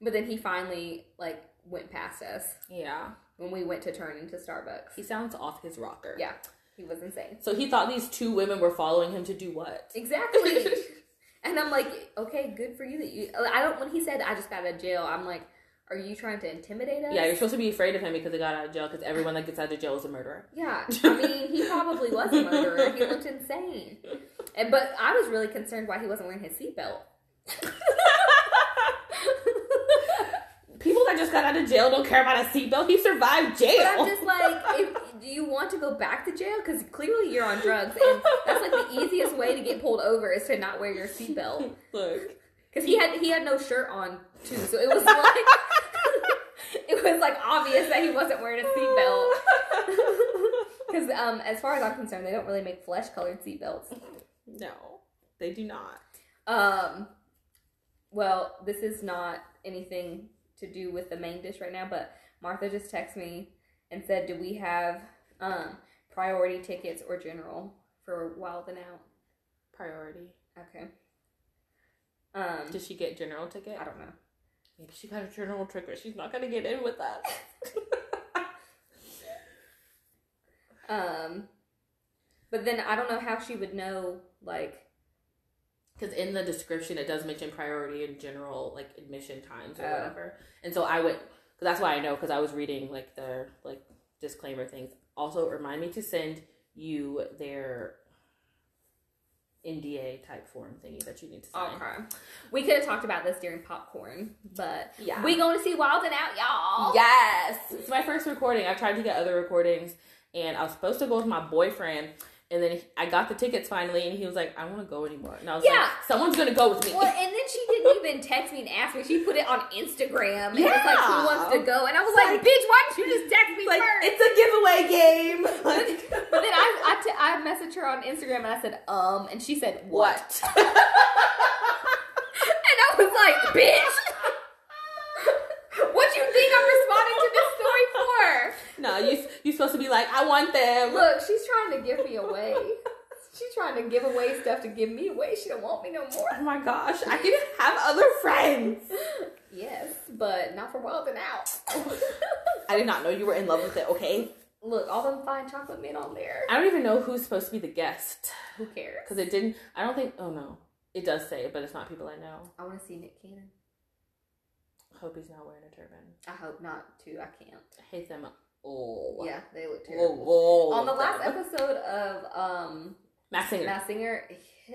But then he finally like went past us yeah, when we went to turn into Starbucks. he sounds off his rocker. Yeah, he was insane. So he thought these two women were following him to do what? Exactly. and I'm like, okay, good for you that you. I don't. When he said I just got out of jail, I'm like, are you trying to intimidate us? Yeah, you're supposed to be afraid of him because he got out of jail. Because everyone that gets out of jail is a murderer. Yeah, I mean, he probably was a murderer. He looked insane. And, but I was really concerned why he wasn't wearing his seatbelt. People that just got out of jail don't care about a seatbelt. He survived But jail. I'm just like, if, do you want to go back to jail? Because clearly you're on drugs, and that's like the easiest way to get pulled over is to not wear your seatbelt. Look, Because he had he had no shirt on too, so it was like it was like obvious that he wasn't wearing a seatbelt. Because um, as far as I'm concerned, they don't really make flesh colored seatbelts. no, they do not. Um, well, this is not anything to do with the main dish right now, but Martha just texted me and said, "Do we have um priority tickets or general for Wild and Out?" Priority. Okay. Um, Did she get general ticket? I don't know. Maybe she got a general ticket. She's not gonna get in with us. Um, but then I don't know how she would know. Like, Because in the description, it does mention priority and general, like admission times or Oh. whatever. And so I went, because that's why I know, because I was reading like their like disclaimer things. Also, remind me to send you their NDA type form thingy that you need to sign. okay, we could have talked about this during popcorn, but Yeah. we going to see Wild and Out, y'all. Yes, it's my first recording. I've tried to get other recordings, and I was supposed to go with my boyfriend. And then I got the tickets finally, and he was like, "I don't want to go anymore." And I was Yeah. like, "Someone's gonna go with me." Well, and then she didn't even text me and ask me. She put it on Instagram. And it was like, who wants to go? And I was like, Like- bitch, why didn't you just text me like first? it's a giveaway game. Like, but then I, I, t- I messaged her on Instagram and I said, um, and she said, what? what? And I was like, bitch. what you think I'm responding to this story for? No, you you supposed to be like, "I want them." Look, she's trying to give me away. She's trying to give away stuff to give me away. She don't want me no more. Oh my gosh, I can have other friends. Yes, but not for Wild and Out. I did not know you were in love with it. Okay, Look, all them fine chocolate men on there. I don't even know who's supposed to be the guest Who cares? because it didn't. I don't think. Oh no, it does say it, but it's not people I know. I want to see Nick Cannon. Hope he's not wearing a turban. I hope not too. I can't. I hate them all. Yeah, they look Oh, terrible. all On the last episode of um Masked Singer. Masked Singer, he,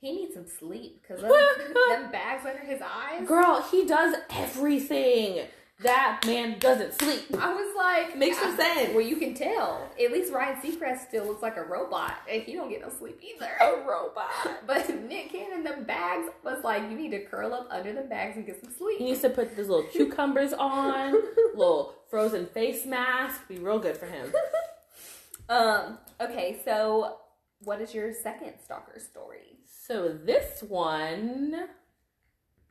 he needs some sleep because them, them bags under his eyes. Girl, he does everything. That man doesn't sleep. I was like, Makes no I- sense. Well, you can tell. At least Ryan Seacrest still looks like a robot, and he don't get no sleep either. A robot. But Nick Cannon, them bags was like, you need to curl up under the bags and get some sleep. He needs to put these little cucumbers on, little frozen face mask. Be real good for him. Um. Okay, so what is your second stalker story? So this one,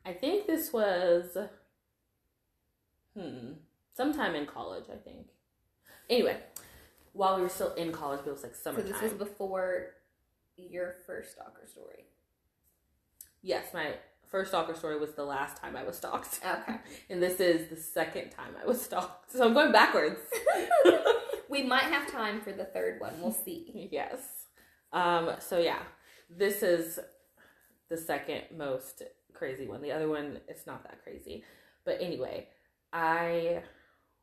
I think this was, hmm, sometime in college. I think. Anyway, while we were still in college, but it was like So this was before your first stalker story. yes, my first stalker story was the last time I was stalked. Okay. And this is the second time I was stalked. So I'm going backwards. we might have time for the third one. We'll see. yes. Um, so yeah, this is the second most crazy one. The other one, it's not that crazy. But anyway, I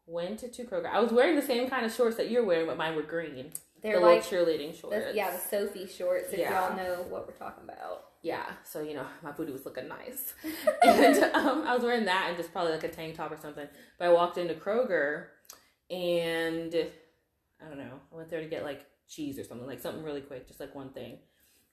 went to two Kroger. I was wearing the same kind of shorts that you're wearing, but mine were green. They're the like cheerleading shorts. the, yeah, the Soffe shorts. If Yeah. y'all know what we're talking about. Yeah, so you know, my booty was looking nice. and um, I was wearing that and just probably like a tank top or something. But I walked into Kroger and I don't know, I went there to get like cheese or something, like something really quick, just like one thing.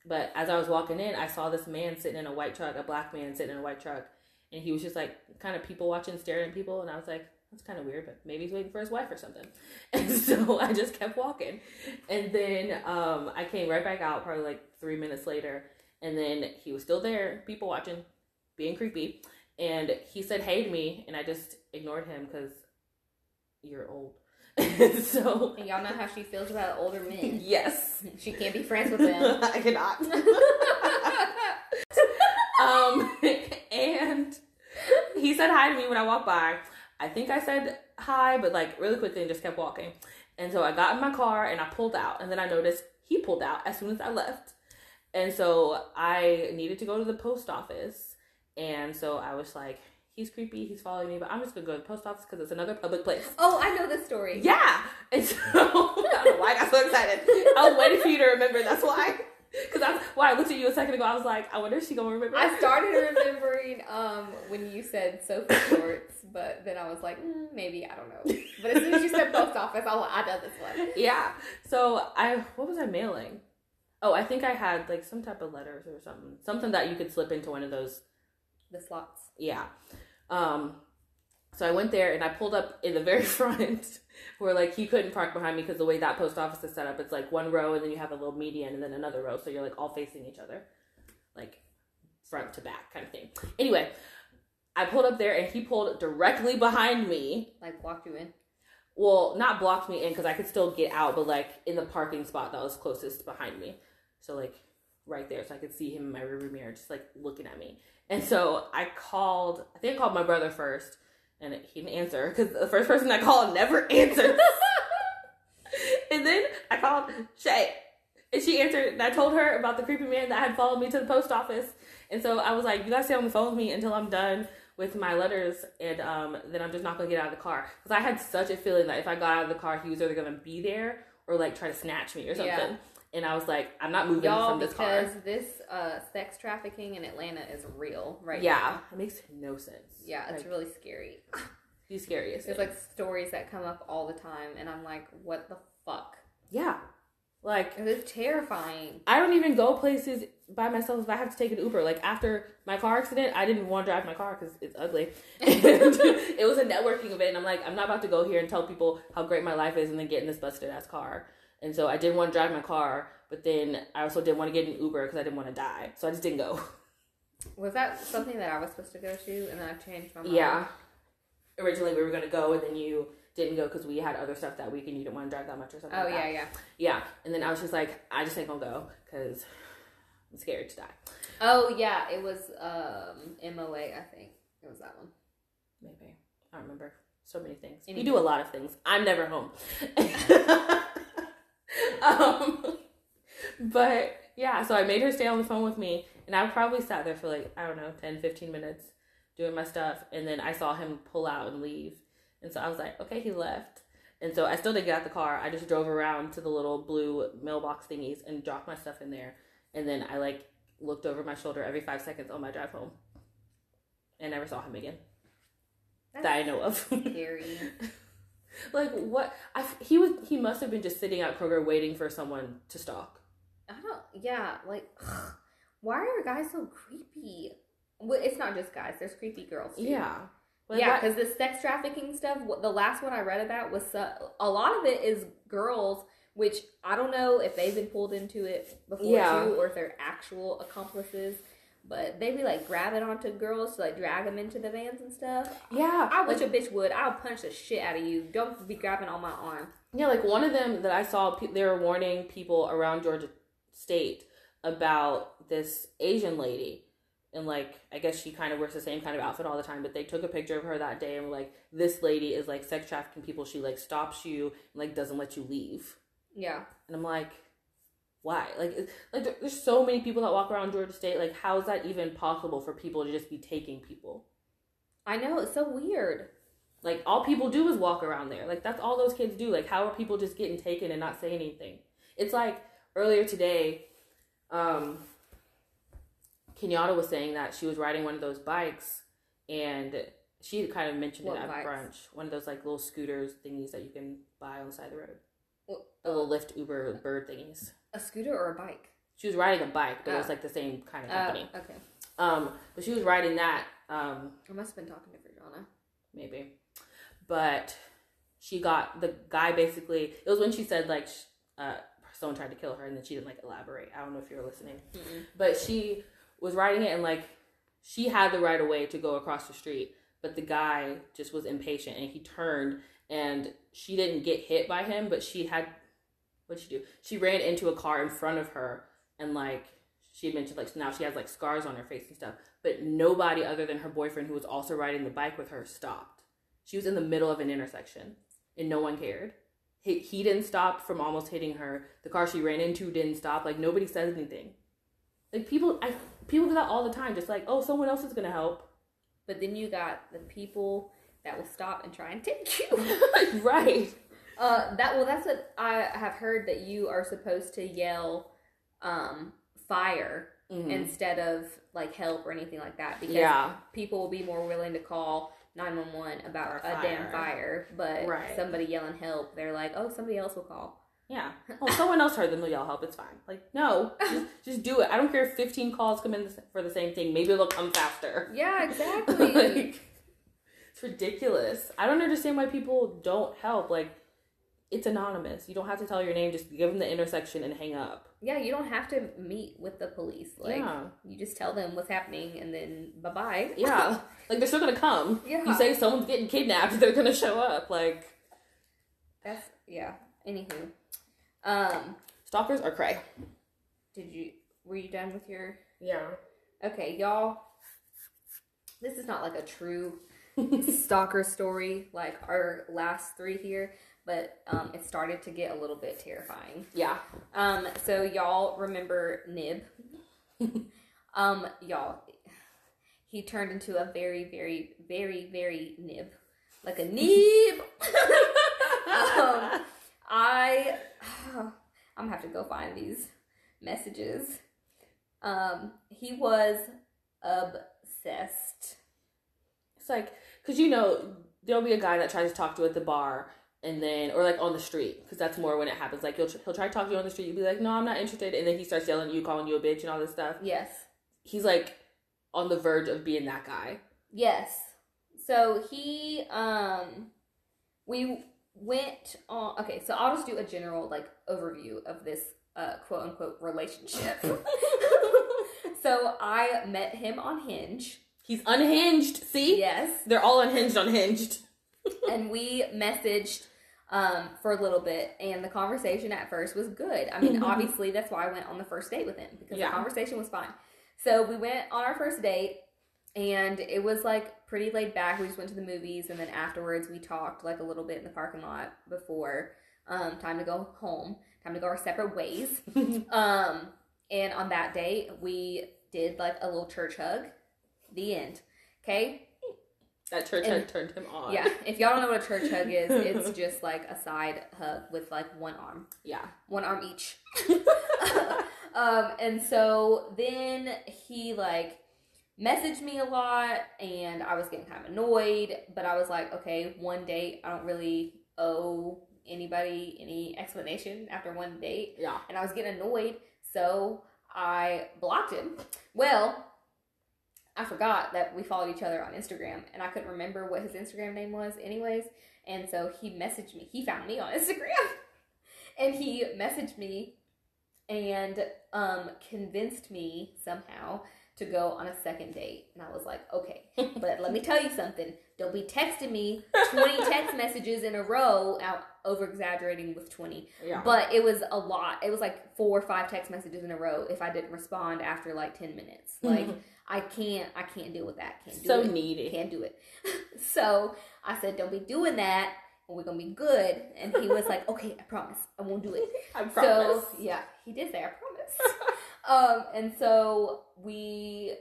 But as I was walking in, I saw this man sitting in a white truck, a black man sitting in a white truck, and he was just like kind of people watching, staring at people, and I was like, that's kind of weird, but maybe he's waiting for his wife or something. And so I just kept walking. And then um, I came right back out probably like three minutes later, and then he was still there, people watching, being creepy. And he said hey to me, and I just ignored him because you're old. so, And y'all know how she feels about older men. yes, she can't be friends with them. I cannot. um, he said hi to me when I walked by. I think I said hi, but like really quickly and just kept walking. And so I got in my car and I pulled out, and then I noticed he pulled out as soon as I left. And so I needed to go to the post office. And so I was like, he's creepy, he's following me, but I'm just gonna go to the post office because it's another public place. oh, I know this story. Yeah. And so I don't know why I got so excited. I was waiting for you to remember. That's why. Because that's why I looked at you a second ago. I was like, I wonder if she gonna remember. I started remembering um, when you said Soffe shorts, but then I was like, mm, maybe I don't know. But as soon as you said post office, I was like, I know this one. yeah. So I, what was I mailing? Oh, I think I had like some type of letters or something, something that you could slip into one of those. The slots. Yeah. Um. So I went there and I pulled up in the very front where like he couldn't park behind me because the way that post office is set up, it's like one row and then you have a little median and then another row, so you're like all facing each other, like front to back kind of thing. Anyway, I pulled up there and he pulled directly behind me. Like walked you in. Well, not blocked me in because I could still get out, but like in the parking spot that was closest behind me. So like right there, so I could see him in my rearview mirror, just like looking at me. And so I called. I think I called my brother first, and he didn't answer because the first person I called never answered. and then I called Shay, and she answered. And I told her about the creepy man that had followed me to the post office. And so I was like, "You guys stay on the phone with me until I'm done with my letters, and um, then I'm just not gonna get out of the car because I had such a feeling that if I got out of the car, he was either gonna be there or like try to snatch me or something." Yeah. And I was like, "I'm not moving Y'all, from this car." because this uh, sex trafficking in Atlanta is real right yeah, now. it makes no sense. Yeah, it's like, really scary. the scariest. There's thing. like stories that come up all the time, and I'm like, what the fuck? yeah, like It's terrifying. I don't even go places by myself if I have to take an Uber. Like after my car accident, I didn't want to drive my car because it's ugly. And it was a networking event, and I'm like, I'm not about to go here and tell people how great my life is, and then get in this busted ass car. And so I didn't want to drive my car, but then I also didn't want to get an Uber because I didn't want to die. So I just didn't go. Was that something that I was supposed to go to, and then I changed my mind? Yeah. Originally we were gonna go, and then you didn't go because we had other stuff that week, and you didn't want to drive that much or something. Oh like that. yeah, yeah. Yeah, and then I was just like, I just ain't gonna go because I'm scared to die. Oh yeah, it was um MOA. I think it was that one. Maybe I don't remember. So many things. Anywho. We do a lot of things. I'm never home. um, but yeah, so I made her stay on the phone with me, and I probably sat there for like I don't know 10, 15 minutes doing my stuff, and then I saw him pull out and leave, and so I was like, okay, he left. And so I still didn't get out the car. I just drove around to the little blue mailbox thingies and dropped my stuff in there. And then I like looked over my shoulder every five seconds on my drive home. And never saw him again That's that I know of. scary. like what? I, he was he must have been just sitting at Kroger waiting for someone to stalk. I don't. Yeah, like why are guys so creepy? Well, it's not just guys. There's creepy girls. Too. Yeah. Like, yeah, because the sex trafficking stuff, the last one I read about was uh, a lot of it is girls, which I don't know if they've been pulled into it before Yeah. too, or if they're actual accomplices. But they be like grabbing onto girls to like drag them into the vans and stuff. yeah. I wish like, a bitch would. I'll punch the shit out of you. Don't be grabbing on my arm. yeah, like one of them that I saw, they were warning people around Georgia State about this Asian lady and like I guess she kind of wears the same kind of outfit all the time. But they took a picture of her that day and were like, "This lady is like sex trafficking people. She like stops you and like doesn't let you leave." Yeah. And I'm like, why? Like, like there- there's so many people that walk around Georgia State. Like, how is that even possible for people to just be taking people? I know it's so weird. Like, all people do is walk around there. Like, that's all those kids do. Like, how are people just getting taken and not saying anything? It's like earlier today, um, Kenyatta was saying that she was riding one of those bikes and she kind of mentioned What it at bikes? brunch. One of those like little scooters thingies that you can buy on the side of the road. What- The little Lyft Uber bird thingies. A scooter or a bike? She was riding a bike, but it was Oh. like the same kind of Oh, company. okay. Um, but she was riding that, um, I must have been talking to Virginia. maybe. But she got the guy basically. It was when she said like uh, someone tried to kill her, and then she didn't like elaborate. I don't know if you were listening, Mm-mm. but she was riding it, and like she had the right of way to go across the street, but the guy just was impatient, and he turned, and she didn't get hit by him, but she had. What she do? She ran into a car in front of her, and like she had mentioned, like now she has like scars on her face and stuff. But nobody other than her boyfriend, who was also riding the bike with her, stopped. She was in the middle of an intersection, and no one cared. He, he didn't stop from almost hitting her. The car she ran into didn't stop. Like nobody said anything. Like people, I people do that all the time. Just like, oh, someone else is gonna help. But then you got the people that will stop and try and take you. right. Uh, that well, that's what I have heard that you are supposed to yell, um, fire Mhm. instead of like help or anything like that because Yeah. people will be more willing to call 911 about a a damn fire. but Right. somebody yelling help, they're like, oh, somebody else will call. Yeah. Oh, someone else heard them. They'll yell help. It's fine. Like no, just, just do it. I don't care if fifteen calls come in for the same thing. Maybe it'll come faster. Yeah, exactly. like, it's ridiculous. I don't understand why people don't help. Like, it's anonymous. You don't have to tell your name. Just give them the intersection and hang up. yeah, you don't have to meet with the police. Like, yeah, you just tell them what's happening and then bye bye. yeah. like they're still gonna come. Yeah. You say someone's getting kidnapped, they're gonna show up. Like, That's yeah. Anywho, um, stalkers are cray. did you were you done with your? Yeah. Okay, y'all. This is not like a true stalker story like our last three here, but um, it started to get a little bit terrifying. Yeah. Um, so y'all remember Nib? um, y'all, he turned into a very, very, very, very nib, like a nib. um, I, I'm gonna have to go find these messages. Um, he was obsessed. It's like, cause you know, there'll be a guy that tries to talk to you at the bar, and then, or like on the street, cause that's more when it happens. Like he'll he'll try to talk to you on the street, you'll be like, no, I'm not interested, and then he starts yelling at you, calling you a bitch, and all this stuff. Yes. He's like on the verge of being that guy. Yes. So he um we went on okay, so I'll just do a general like overview of this uh quote unquote relationship. so I met him on Hinge. He's unhinged. See, Yes. they're all unhinged, unhinged. and we messaged um, for a little bit, and the conversation at first was good. I mean, obviously, that's why I went on the first date with him because Yeah. the conversation was fine. So we went on our first date, and it was like pretty laid back. We just went to the movies, and then afterwards, we talked like a little bit in the parking lot before um, time to go home, time to go our separate ways. um, and on that date, we did like a little church hug. The end. Okay. That church And- had turned him on. Yeah, if y'all don't know what a church hug is, it's just like a side hug with like one arm, yeah. one arm each. um, and so then he like messaged me a lot, and I was getting kind of annoyed. But I was like, okay, one date, I don't really owe anybody any explanation after one date, Yeah. and I was getting annoyed, so I blocked him. Well. I forgot that we followed each other on Instagram and I couldn't remember what his Instagram name was, anyways. And so he messaged me. He found me on Instagram and he messaged me and um, convinced me somehow to go on a second date. And I was like, okay, but let me tell you something. Don't be texting me 20 text messages in a row, out over exaggerating with 20. Yeah. But it was a lot. It was like four or five text messages in a row if I didn't respond after like 10 minutes. Like, I can't, I can't deal with that. Can't do so it. needy. Can't do it. so I said, don't be doing that. We're gonna be good. And he was like, okay, I promise, I won't do it. I promise. So yeah, he did say I promise. um, and so we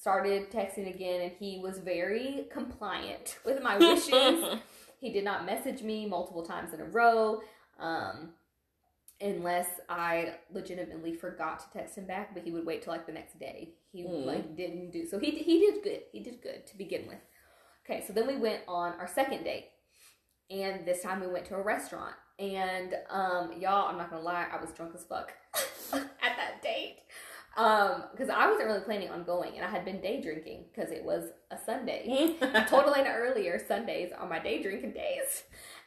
started texting again, and he was very compliant with my wishes. he did not message me multiple times in a row, um, unless I legitimately forgot to text him back. But he would wait till like the next day. He Mm. like didn't do so. He he did good. He did good to begin with. Okay, so then we went on our second date, and this time we went to a restaurant. And um, y'all, I'm not gonna lie, I was drunk as fuck at that date. Um, because I wasn't really planning on going, and I had been day drinking because it was a Sunday. I told Elena earlier, Sundays are my day drinking days.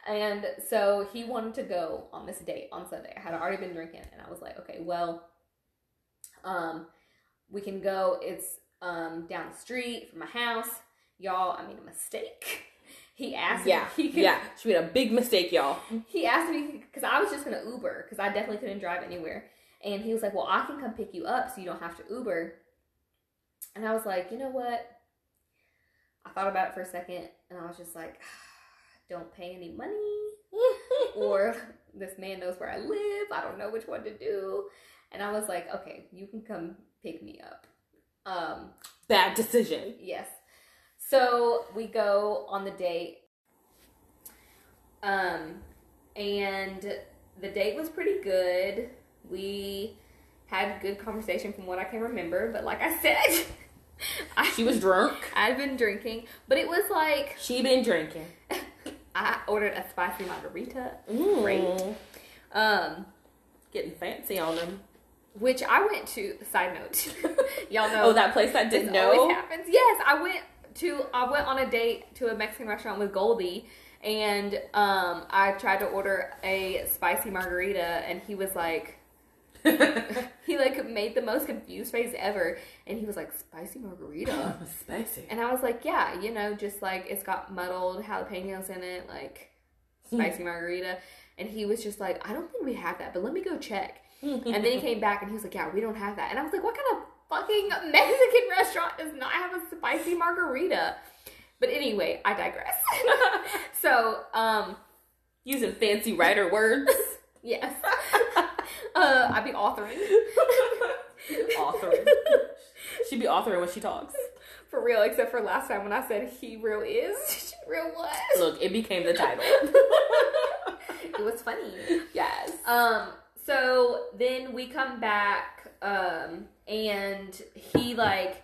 And so he wanted to go on this date on Sunday. I had already been drinking, and I was like, okay, well, um, we can go. It's um down the street from my house. Y'all, I made a mistake. He asked yeah. me he could yeah. She made a big mistake, y'all. he asked me because I was just gonna Uber because I definitely couldn't drive anywhere, and he was like, "Well, I can come pick you up so you don't have to Uber." And I was like, "You know what?" I thought about it for a second, and I was just like, "Don't pay any money, or this man knows where I live. I don't know which one to do." And I was like, "Okay, you can come pick me up." Um, Bad decision. Yes. So we go on the date. Um and the date was pretty good. We had good conversation from what I can remember, but like I said, I, She was drunk. I'd been drinking, but it was like She been drinking. I ordered a spicy margarita, Great. um, Getting fancy on them. which I went to. Side note, y'all know. Oh, that place that didn't always know. happens. Yes, I went to I went on a date to a Mexican restaurant with Goldie, and um, I tried to order a spicy margarita, and he was like, he like made the most confused face ever, and he was like, spicy margarita, Spicy. and I was like, yeah, you know, just like it's got muddled jalapenos in it, like spicy margarita, and he was just like, I don't think we have that, but let me go check. And then he came back and he was like, Yeah, we don't have that. And I was like, What kind of fucking Mexican restaurant does not have a spicy margarita? But anyway, I digress. so, um, Using fancy writer words. yes. Uh, I'd be authoring. authoring. She'd be authoring when she talks. For real, except for last time when I said he real is, she real was. Look, it became the title. It was funny. yes. Um, so then we come back, um, and he like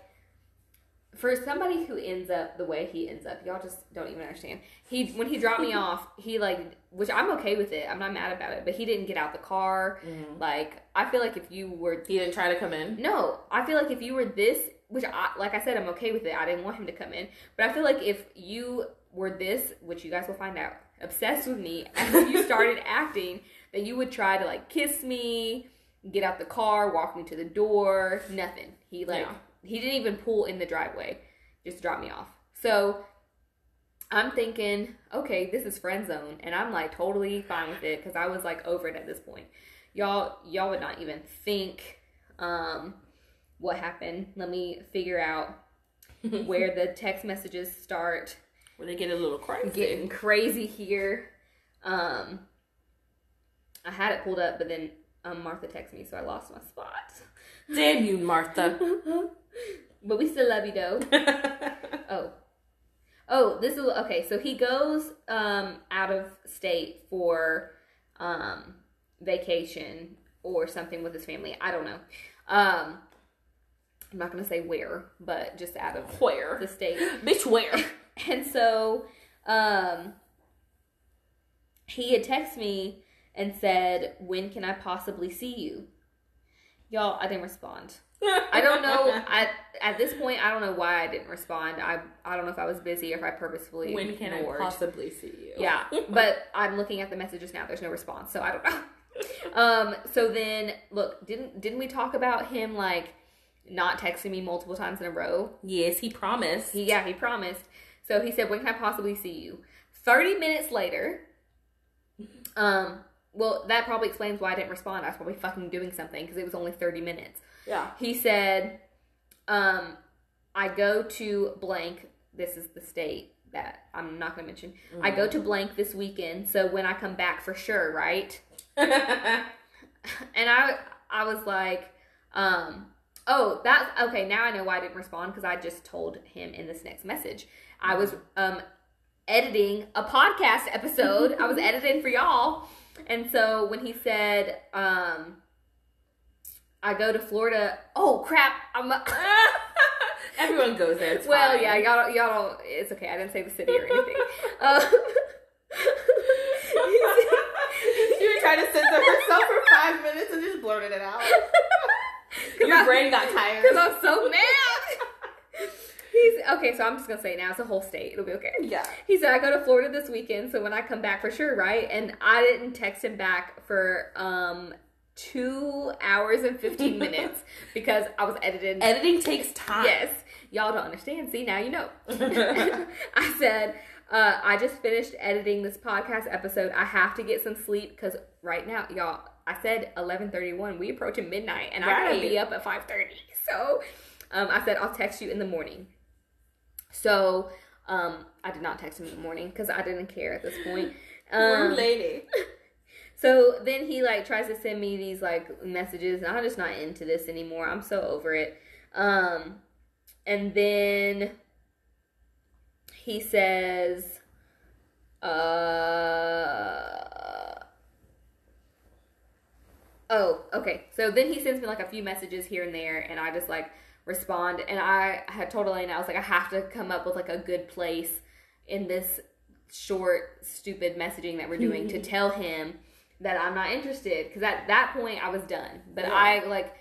for somebody who ends up the way he ends up, y'all just don't even understand. He when he dropped me off, he like which I'm okay with it. I'm not mad about it, but he didn't get out the car. Mm-hmm. Like I feel like if you were He didn't try to come in. no, I feel like if you were this, which I like I said, I'm okay with it. I didn't want him to come in, but I feel like if you were this, which you guys will find out, obsessed with me, and you started acting, then you would try to like kiss me, get out the car, walk me to the door. Nothing. He like Yeah. He didn't even pull in the driveway, just drop me off. So I'm thinking, okay, this is friend zone, and I'm like totally fine with it because I was like over it at this point. Y'all, y'all would not even think um, what happened. Let me figure out where the text messages start Where they get a little crazy. getting crazy here. Um, I had it pulled up, but then um, Martha texted me, so I lost my spot. Damn you, Martha. but we still love you though. Oh. Oh, this is okay. So he goes um out of state for um vacation or something with his family. I don't know. Um I'm not gonna say where, but just out of where? the state. Bitch, where? And so um he had texted me and said, When can I possibly see you? Y'all, I didn't respond. I don't know. At at this point, I don't know why I didn't respond. I I don't know if I was busy or if I purposefully when can I possibly see you? Yeah, but I'm looking at the messages now. There's no response, so I don't know. um. So then, look, didn't didn't we talk about him like not texting me multiple times in a row. Yes, he promised. He, yeah, he promised. So he said, "When can I possibly see you?" Thirty minutes later, um, well, that probably explains why I didn't respond. I was probably fucking doing something because it was only thirty minutes. yeah. He said, um, "I go to blank. This is the state that I'm not going to mention. I go to blank this weekend. So when I come back, for sure, right?" and I I was like, um, oh, that okay. Now I know why I didn't respond because I just told him in this next message. I was um editing a podcast episode. I was editing for y'all, and so when he said, um, I go to Florida. Oh crap! I'm. Everyone goes there. It's well, fine. yeah, y'all don't, y'all don't. It's okay. I didn't say the city or anything. um, you were trying to censor herself for five minutes and just blurted it out. Your I- brain got tired. Because I'm so mad. He's okay, so I'm just gonna say now. It's a whole state. It'll be okay. Yeah. He said I go to Florida this weekend, so when I come back for sure, right? And I didn't text him back for um two hours and fifteen minutes because I was editing. Editing takes time. yes, y'all don't understand. See now you know. I said. Uh, I just finished editing this podcast episode. I have to get some sleep because right now, y'all, I said 11:31. We approaching midnight, and I gotta be up at 5:30. So, um, I said I'll text you in the morning. So, um, I did not text him in the morning because I didn't care at this point. Um, lady. so then he like tries to send me these like messages, and I'm just not into this anymore. I'm so over it. Um, and then he says, uh, oh, okay. So then he sends me like a few messages here and there, and I just like respond. And I had told Elena, I was like, I have to come up with like a good place in this short, stupid messaging that we're doing to mm-hmm. tell him that I'm not interested. Because at that point, I was done. But Yeah. I like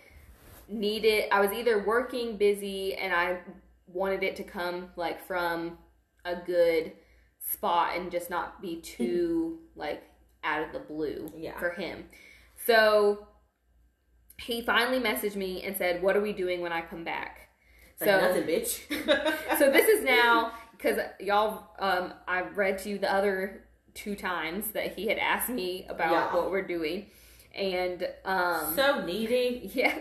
needed, I was either working busy and I wanted it to come like from a good spot and just not be too mm-hmm. like out of the blue Yeah. for him. So he finally messaged me and said, "What are we doing when I come back?" Like so nothing, bitch. so this is now because y'all um i read to you the other two times that he had asked me about Yeah. what we're doing and um so needy. yes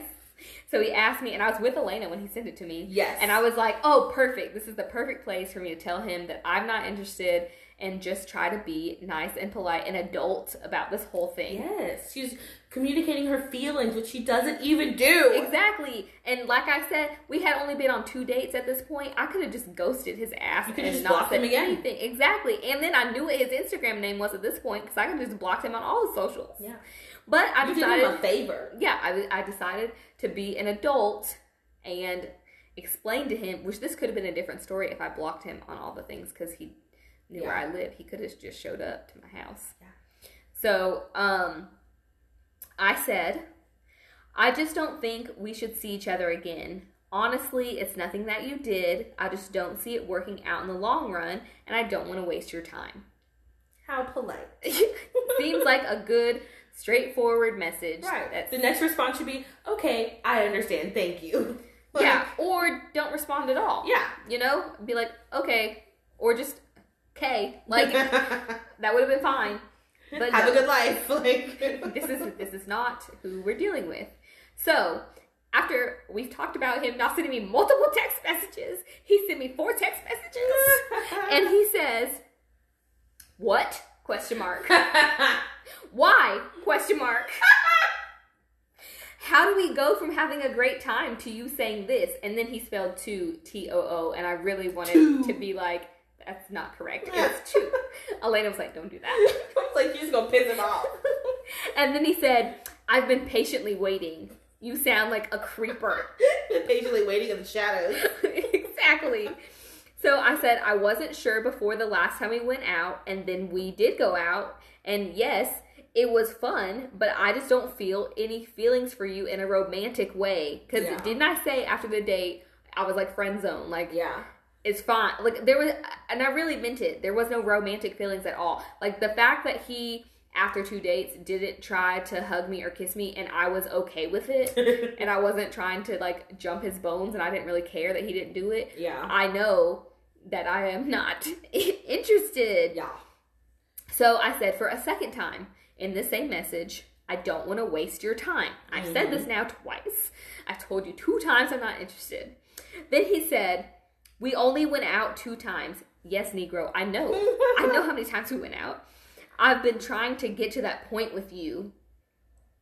so he asked me and i was with elena when he sent it to me Yes. and i was like oh perfect this is the perfect place for me to tell him that i'm not interested and just try to be nice and polite and adult about this whole thing Yes, she's communicating her feelings, which she doesn't even do. Exactly. And like I said, we had only been on two dates at this point. I could have just ghosted his ass and not said him again. anything. Exactly. And then I knew what his Instagram name was at this point because I could have just blocked him on all his socials. Yeah. But I You did decided, him a favor. yeah, I, I decided to be an adult and explain to him, which this could have been a different story if I blocked him on all the things because he knew where I live. He could have just showed up to my house. Yeah. So, um, I said, I just don't think we should see each other again. Honestly, it's nothing that you did. I just don't see it working out in the long run, and I don't want to waste your time. How polite. Seems like a good, straightforward message. Right. That's, The next response should be, "Okay, I understand. Thank you." Like, yeah, or don't respond at all. Yeah. You know, be like, okay, or just okay. Like that would have been fine. But have no. a good life. Like this is this is not who we're dealing with. So after we've talked about him not sending me multiple text messages, he sent me four text messages, and he says, "What?" Question mark. Why? Question mark. How do we go from having a great time to you saying this? And then he spelled two T O O, and I really wanted Two. to be like, that's not correct. It's two. Elena was like, don't do that. it's like you're just gonna piss him off. And then he said, I've been patiently waiting. You sound like a creeper. Been patiently waiting in the shadows. exactly. So I said, I wasn't sure before the last time we went out, and then we did go out. And yes, it was fun, but I just don't feel any feelings for you in a romantic way. Because Yeah. didn't I say after the date, I was like friend zone? Like, Yeah. It's fine. Like there was, and I really meant it. There was no romantic feelings at all. Like the fact that he after two dates didn't try to hug me or kiss me and I was okay with it and I wasn't trying to like jump his bones and I didn't really care that he didn't do it, yeah. I know that I am not interested. Yeah. So I said for a second time in the same message, I don't want to waste your time. I've said this mm-hmm. now twice. I told you two times I'm not interested. Then he said, We only went out two times. Yes, Negro, I know. I know how many times we went out. I've been trying to get to that point with you,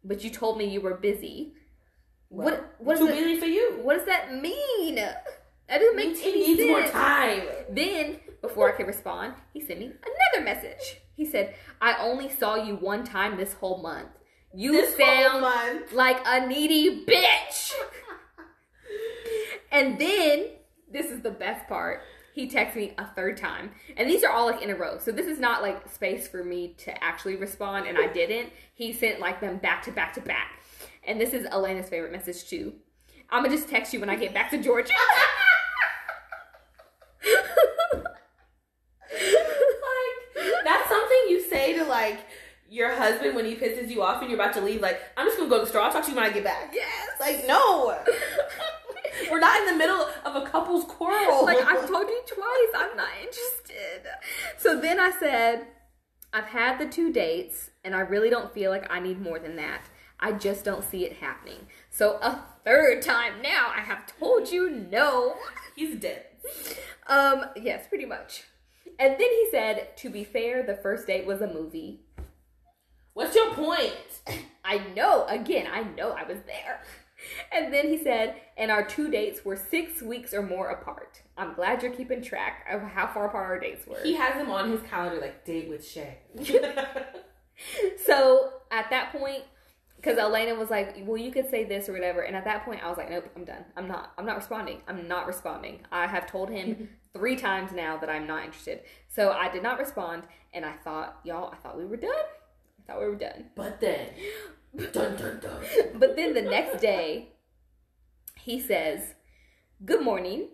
but you told me you were busy. what what Too that, busy for you. what does that mean? That doesn't make He any needs sense. more time. Then, before I could respond, he sent me another message. He said, I only saw you one time this whole month. You This sound like a needy bitch. and then, this is the best part. He texted me a third time. And these are all like in a row. So this is not like space for me to actually respond, and I didn't. He sent like them back to back to back. And this is Elena's favorite message too. I'm gonna just text you when I get back to Georgia. like that's something you say to like your husband when he pisses you off and you're about to leave. Like I'm just gonna go to the store. I'll talk to you when I get back. yes. Like no, we're not in the middle of a couple's quarrel. like I've told you twice, I'm not interested. So then I said, I've had the two dates, and I really don't feel like I need more than that. I just don't see it happening. So a third time now, I have told you no. he's dead. Um, yes, pretty much. And then he said, to be fair, the first date was a movie. What's your point? I know, again, I know I was there. And then he said, and our two dates were six weeks or more apart. I'm glad you're keeping track of how far apart our dates were. He has them on his calendar like date with Shay. So at that point, because Elena was like, "Well, you could say this or whatever," and at that point, I was like, "Nope, I'm done. I'm not. I'm not responding. I'm not responding. I have told him three times now that I'm not interested." So I did not respond, and I thought, y'all, I thought we were done. I thought we were done. but then, dun dun dun. But then the next day, he says, "Good morning,"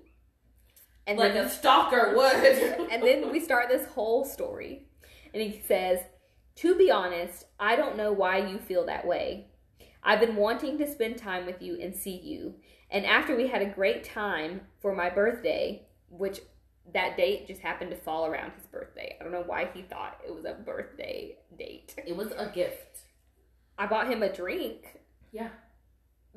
and Like then a stalker would. and then we start this whole story. And he says, To be honest, I don't know why you feel that way. I've been wanting to spend time with you and see you. And after we had a great time for my birthday, which that date just happened to fall around his birthday. I don't know why he thought it was a birthday date. it was a gift. I bought him a drink Yeah.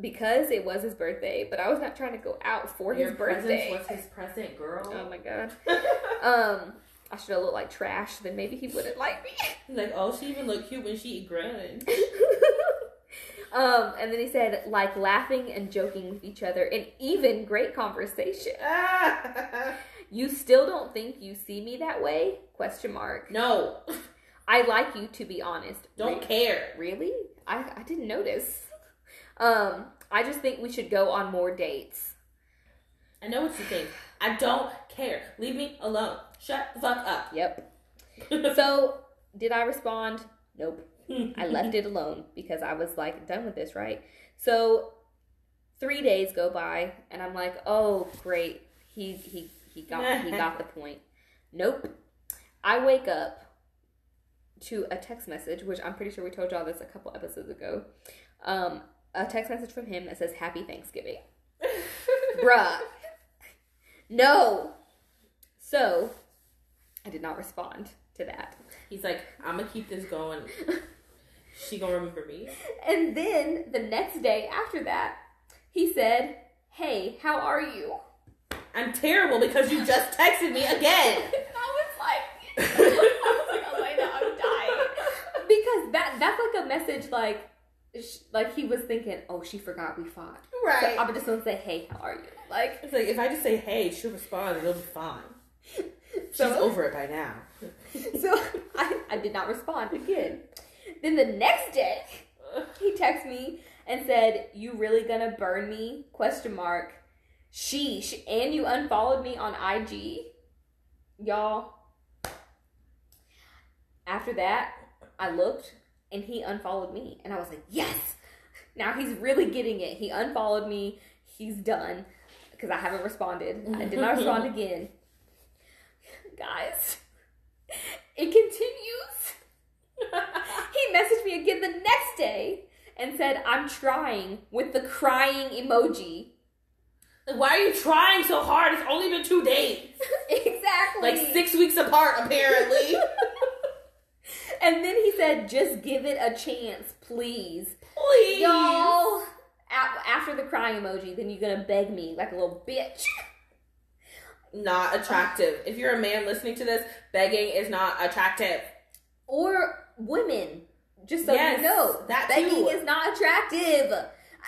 because it was his birthday, but I was not trying to go out for his birthday. was his present, girl. Oh my god. Um, I should have looked like trash, then maybe he wouldn't like me. Like, oh, she even looked cute when she eat um, and then he said, like laughing and joking with each other, and even great conversation. You still don't think you see me that way? Question mark. no, I like you to be honest. don't Re- care. Really? I I didn't notice. Um, I just think we should go on more dates. I know what you think. I don't care. Leave me alone. Shut the fuck up. Yep. so did I respond? Nope. I left it alone because I was like done with this, right? So three days go by and I'm like, oh great, he he he got he got the point. Nope. I wake up to a text message, which I'm pretty sure we told y'all this a couple episodes ago. Um, a text message from him that says Happy Thanksgiving. Bruh. No. So I did not respond to that. He's like, I'm gonna keep this going. She gonna remember me. And then the next day after that, he said, Hey, how are you? I'm terrible because you just texted me again. And I was like, I was like, Elena, I'm dying. Because that that's like a message like, like he was thinking, oh, she forgot we fought. So I'm just gonna say, hey, how are you? Like, It's like if I just say hey, she'll respond. It'll be fine. So, She's over it by now. so I, I did not respond again. Then the next day, he texted me and said, "You really gonna burn me?" Question mark. Sheesh. And you unfollowed me on IG, y'all. After that, I looked and he unfollowed me, and I was like, "Yes." Now he's really getting it. He unfollowed me. He's done because I haven't responded. I did not respond again. Guys, it continues. he messaged me again the next day and said, I'm trying with the crying emoji. Like, why are you trying so hard? It's only been two days. exactly. Like six weeks apart, apparently. And then he said, just give it a chance, please. Please. Y'all, after the crying emoji, then you're gonna beg me like a little bitch. Not attractive. If you're a man listening to this, begging is not attractive. or women. Just so Yes, you know, that begging too. is not attractive.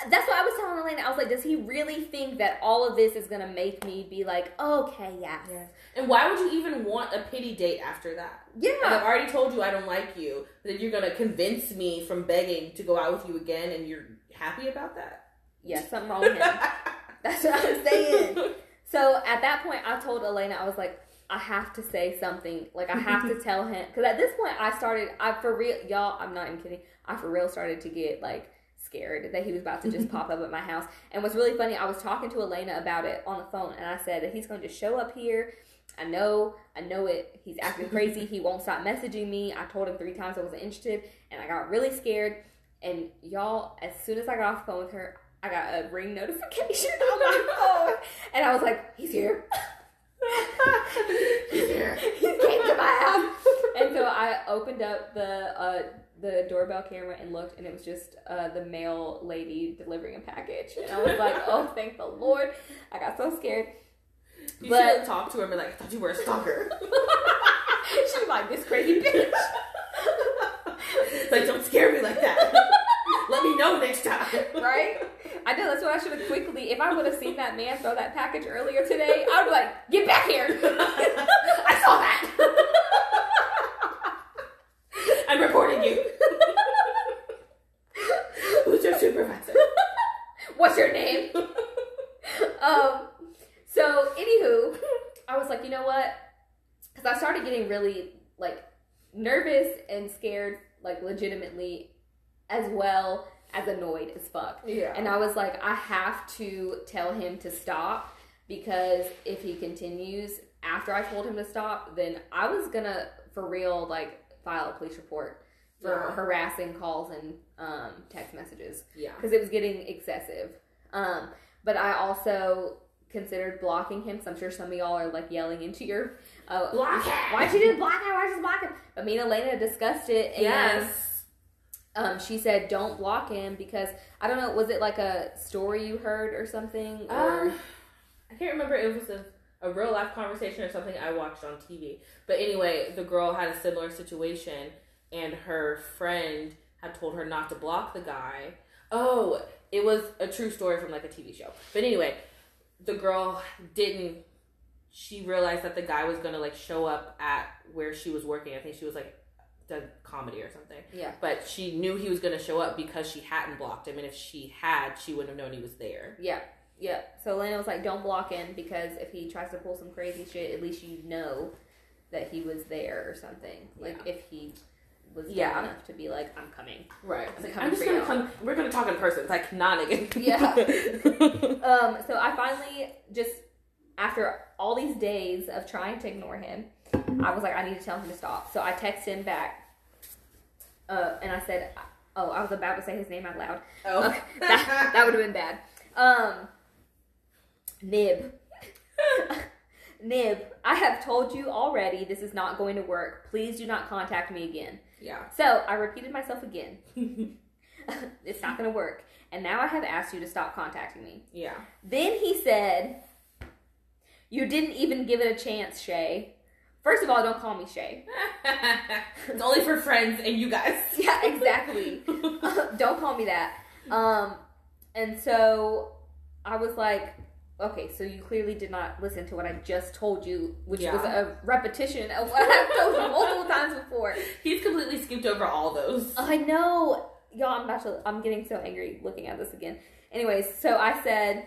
That's what I was telling Elena. I was like, does he really think that all of this is gonna make me be like, okay, yes, Yes. And why would you even want a pity date after that? Like, I've already told you I don't like you, but then you're gonna convince me from begging to go out with you again, and you're happy about that? yeah, something wrong with him. That's what I'm saying. So at that point, I told Elena, I was like, I have to say something. Like I have to tell him because at this point, I started. I for real, y'all. I'm not even kidding. I for real started to get like scared that he was about to just pop up at my house. And what's really funny, I was talking to Elena about it on the phone, and I said that he's going to show up here. I know, I know it. He's acting crazy. He won't stop messaging me. I told him three times I wasn't interested, and I got really scared. And y'all, as soon as I got off the phone with her, I got a ring notification on my phone, and I was like, "He's here." He's here. he came to my house. And so I opened up the uh, the doorbell camera and looked, and it was just uh, the mail lady delivering a package. And I was like, "Oh, thank the Lord!" I got so scared. You But- should have talked to her and be like, I thought you were a stalker. she was like, "This crazy bitch." like, don't scare me like that. Let me know next time. right? I know that's what I should have quickly. If I would have seen that man throw that package earlier today, I would be like, "Get back here!" I saw that. I'm reporting you. Who's your supervisor? What's your name? um, so anywho, I was like, you know what? Because I started getting really like nervous and scared, like legitimately, as well as annoyed as fuck. Yeah. And I was like, I have to tell him to stop because if he continues after I told him to stop, then I was gonna for real like file a police report for Yeah. harassing calls and um, text messages yeah. because it was getting excessive. Um, but I also considered blocking him. So I'm sure some of y'all are like yelling into your uh, Block him! Why'd you do block him? Why'd you block him? But me and Elena discussed it, and Yes. um, she said don't block him because I don't know. Was it like a story you heard or something? Or Um, I can't remember. It was a, a real life conversation or something I watched on TV. But anyway, the girl had a similar situation, and her friend had told her not to block the guy. Oh, it was a true story from like a TV show. But anyway, the girl didn't. She realized that the guy was gonna like show up at where she was working. I think she was like the comedy or something. yeah, But she knew he was gonna show up because she hadn't blocked him, and if she had, she wouldn't have known he was there. yeah, yeah. So Elena was like, don't block him because if he tries to pull some crazy shit, at least you know that he was there or something. Like if he was Yeah. enough to be like, I'm coming. Right. I'm Like, coming I'm just gonna y'all. come. We're gonna talk in person. It's like not again. Yeah. Um, so I finally just after all these days of trying to ignore him, I was like, I need to tell him to stop. So I texted him back, uh, and I said, "Oh, I was about to say his name out loud. oh. Okay, that that would have been bad." Um, Nib, Nib, I have told you already. This is not going to work. Please do not contact me again. Yeah. So I repeated myself again. it's not going to work. And now I have asked you to stop contacting me. Yeah. Then he said, You didn't even give it a chance, Shay. First of all, don't call me Shay. it's only for friends and you guys. Yeah, exactly. don't call me that. Um, and so I was like, Okay, so you clearly did not listen to what I just told you, which was a repetition of what I've told you multiple times before. He's completely skipped over all those. I know. Y'all, I'm about to, I'm getting so angry looking at this again. Anyways, so I said,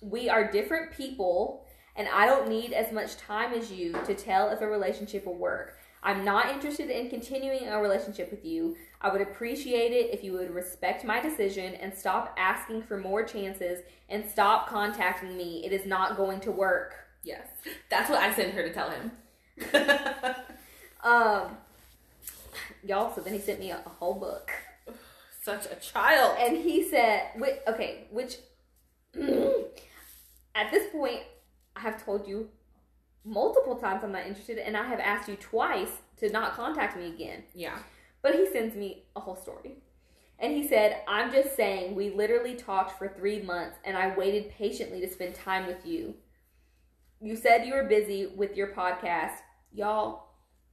we are different people, and I don't need as much time as you to tell if a relationship will work. I'm not interested in continuing a relationship with you. I would appreciate it if you would respect my decision and stop asking for more chances and stop contacting me. It is not going to work. Yes. That's what I sent her to tell him. Um, y'all. So then he sent me a, a whole book, Such a child. and he said, "Which okay, which at this point I have told you multiple times I'm not interested, and I have asked you twice to not contact me again." Yeah. But he sends me a whole story. And he said, I'm just saying, we literally talked for three months and I waited patiently to spend time with you. You said you were busy with your podcast. Y'all,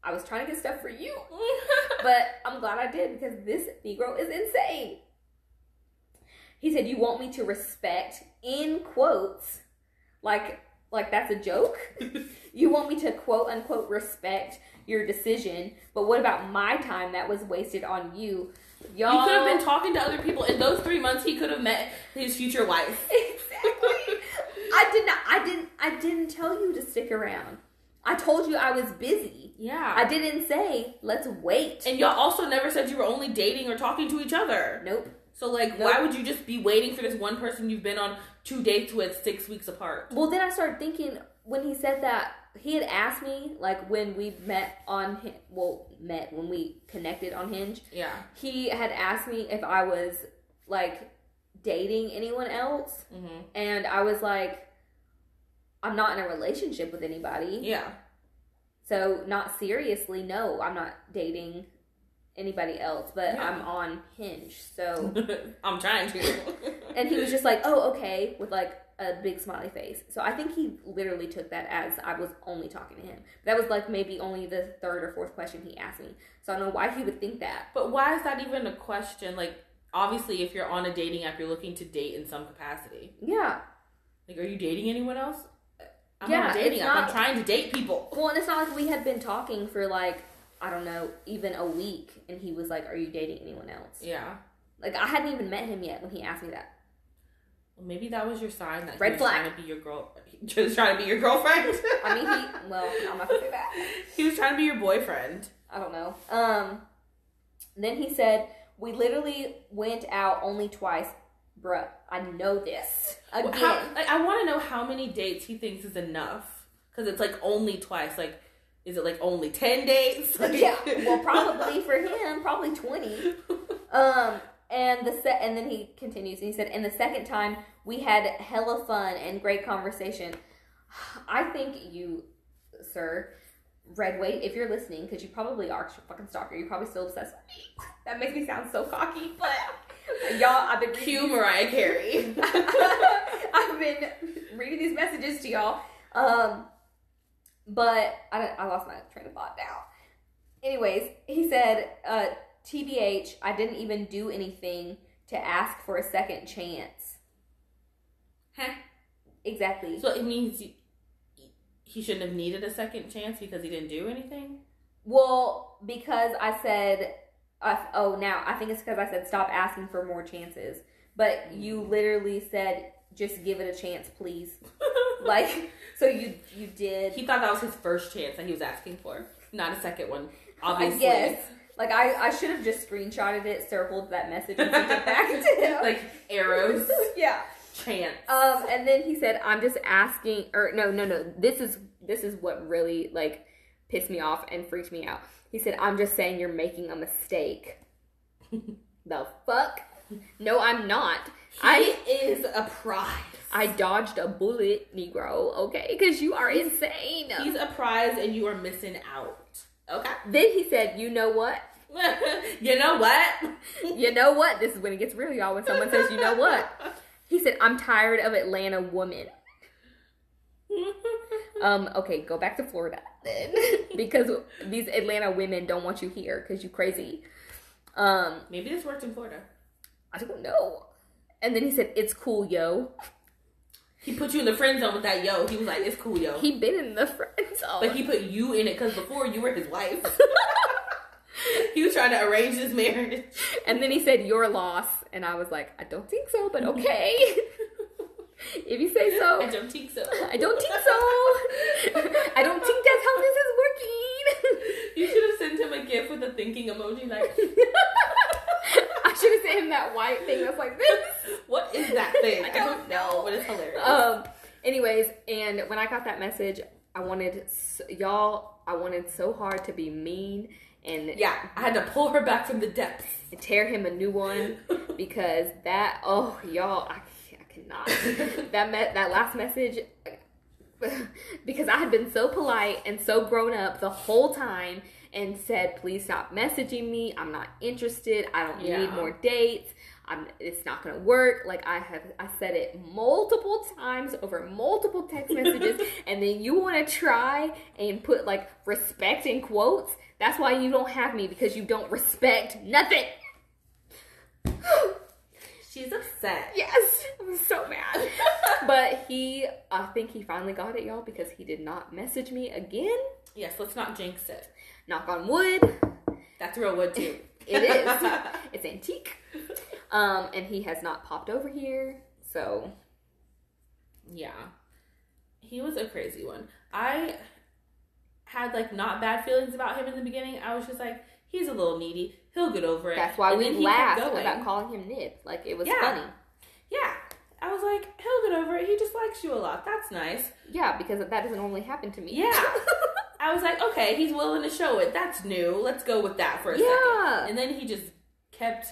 I was trying to get stuff for you, but I'm glad I did because this Negro is insane. He said, You want me to respect, in quotes, like, like that's a joke? you want me to quote unquote respect your decision, but what about my time that was wasted on you? Y'all He could have been talking to other people. In those three months, he could have met his future wife. exactly. I did not. I didn't. I didn't tell you to stick around. I told you I was busy. Yeah. I didn't say let's wait. and y'all also never said you were only dating or talking to each other. nope. So, like, Nope. why would you just be waiting for this one person you've been on two dates with six weeks apart? Well, then I started thinking when he said that he had asked me like when we met on well met when we connected on Hinge. Yeah. He had asked me if I was like dating anyone else, Mm-hmm. and I was like, I'm not in a relationship with anybody. Yeah. So not seriously, no, I'm not dating anybody else, but Yeah. I'm on Hinge. So I'm trying to. and he was just like, "Oh, okay," with like a big smiley face. So I think he literally took that as I was only talking to him. That was like maybe only the third or fourth question he asked me. So I don't know why he would think that. But why is that even a question? Like, obviously, if you're on a dating app, you're looking to date in some capacity. Yeah. Like, are you dating anyone else? I'm Yeah, on a dating app. not- I'm trying to date people. Well, and it's not like we had been talking for like I don't know, even a week, and he was like, "Are you dating anyone else?" Yeah. Like I hadn't even met him yet when he asked me that. Well, maybe that was your sign that Red he was flag. trying to be your girl. Just trying to be your girlfriend. I mean, he well, I'm not gonna say that. he was trying to be your boyfriend. I don't know. Um, then he said, "We literally went out only twice, bruh. I know this again. Well, How, like, I want to know how many dates he thinks is enough. Because it's like only twice. Like, is it like only 10 dates? Like, yeah, well, probably for him, probably twenty. Um, and the set, and then he continues, and he said, "And the second time, we had hella fun and great conversation. I think you, sir." Redway, if you're listening, because you probably are a fucking stalker, you're probably still obsessed with me. That makes me sound so cocky, but y'all, I've been reading Mariah Carey. I've been reading these messages to y'all. Um, but I, I lost my train of thought now. Anyways, he said, uh, TBH, I didn't even do anything to ask for a second chance. Huh? Exactly. So it means he, he shouldn't have needed a second chance because he didn't do anything? Well, because I said, uh, oh, now I think it's because I said stop asking for more chances. But you literally said, just give it a chance, please. Like, so you you did. he thought that was his first chance that he was asking for, not a second one. Obviously. I guess. Like I, I should have just screenshotted it, circled that message, and sent it back to him. Like arrows. yeah. chance. Um, and then he said, "I'm just asking," or no, no, no. This is this is what really like pissed me off and freaked me out. He said, "I'm just saying you're making a mistake." the fuck? No, I'm not. I is a prize. I dodged a bullet, Negro. Okay, because you are insane. He's a prize and you are missing out. Okay. then he said, "You know what? you know what? You know what? This is when it gets real, y'all. When someone says, "You know what?" He said, "I'm tired of Atlanta woman. Um, okay, go back to Florida then, because these Atlanta women don't want you here because you crazy. Um, Maybe this worked in Florida. I don't know. And then he said, "It's cool, yo." He put you in the friend zone with that yo. He was like, it's cool, yo. He been in the friend zone. but he put you in it because before you were his wife. he was trying to arrange his marriage. and then he said, "Your loss," and I was like, "I don't think so, but okay." if you say so. I don't think so. I don't think so. I don't think that's how this is working. You should have sent him a gift with a thinking emoji like, I should have sent him that white thing that's like this. what is that thing? I don't know. but it's hilarious. Um. Anyways, and when I got that message, I wanted s- y'all. I wanted so hard to be mean and Yeah, I had to pull her back from the depths. and tear him a new one because that oh y'all I, I cannot that met that last message because I had been so polite and so grown up the whole time and said please stop messaging me I'm not interested I don't Yeah. need more dates I'm it's not gonna work like I have I said it multiple times over multiple text messages and then you want to try and put like respect in quotes that's why you don't have me because you don't respect nothing She's upset. Yes, I'm so mad. but he, I think he finally got it, y'all, because he did not message me again. Yes, let's not jinx it. Knock on wood. That's real wood too. It is. it's antique. Um, and he has not popped over here. So Yeah. He was a crazy one. I had like not bad feelings about him in the beginning. I was just like, he's a little needy. He'll get over it. that's why And we laughed about calling him Nib. Like it was Yeah. funny. Yeah. I was like, he'll get over it. He just likes you a lot. That's nice. Yeah, because that doesn't normally happen to me. Yeah. I was like, okay, he's willing to show it. That's new. Let's go with that for a Yeah. second. And then he just kept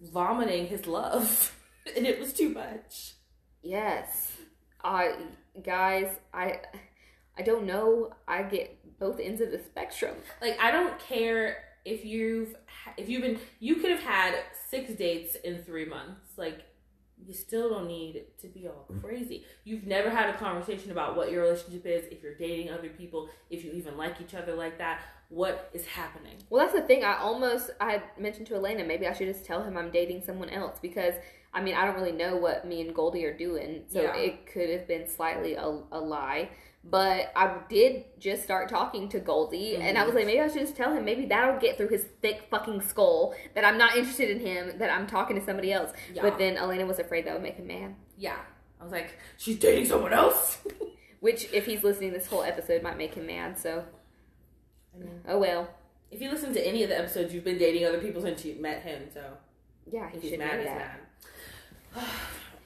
vomiting his love. and it was too much. yes. I guys, I I don't know. I get both ends of the spectrum. Like I don't care if you've if you've been you could have had six dates in three months. Like you still don't need to be all crazy. You've never had a conversation about what your relationship is, if you're dating other people, if you even like each other like that. What is happening? Well, that's the thing. I almost I mentioned to Elena maybe I should just tell him I'm dating someone else because I mean I don't really know what me and Goldie are doing, so Yeah. it could have been slightly a, a lie. But I did just start talking to Goldie, and I was like, mm-hmm. maybe I should just tell him. Maybe that'll get through his thick fucking skull that I'm not interested in him, that I'm talking to somebody else. Yeah. But then Elena was afraid that would make him mad. Yeah. I was like, she's dating someone else? Which, if he's listening, this whole episode might make him mad. So, oh well. if you listen to any of the episodes, you've been dating other people since you met him, so Yeah, he he's should mad, he's that. mad.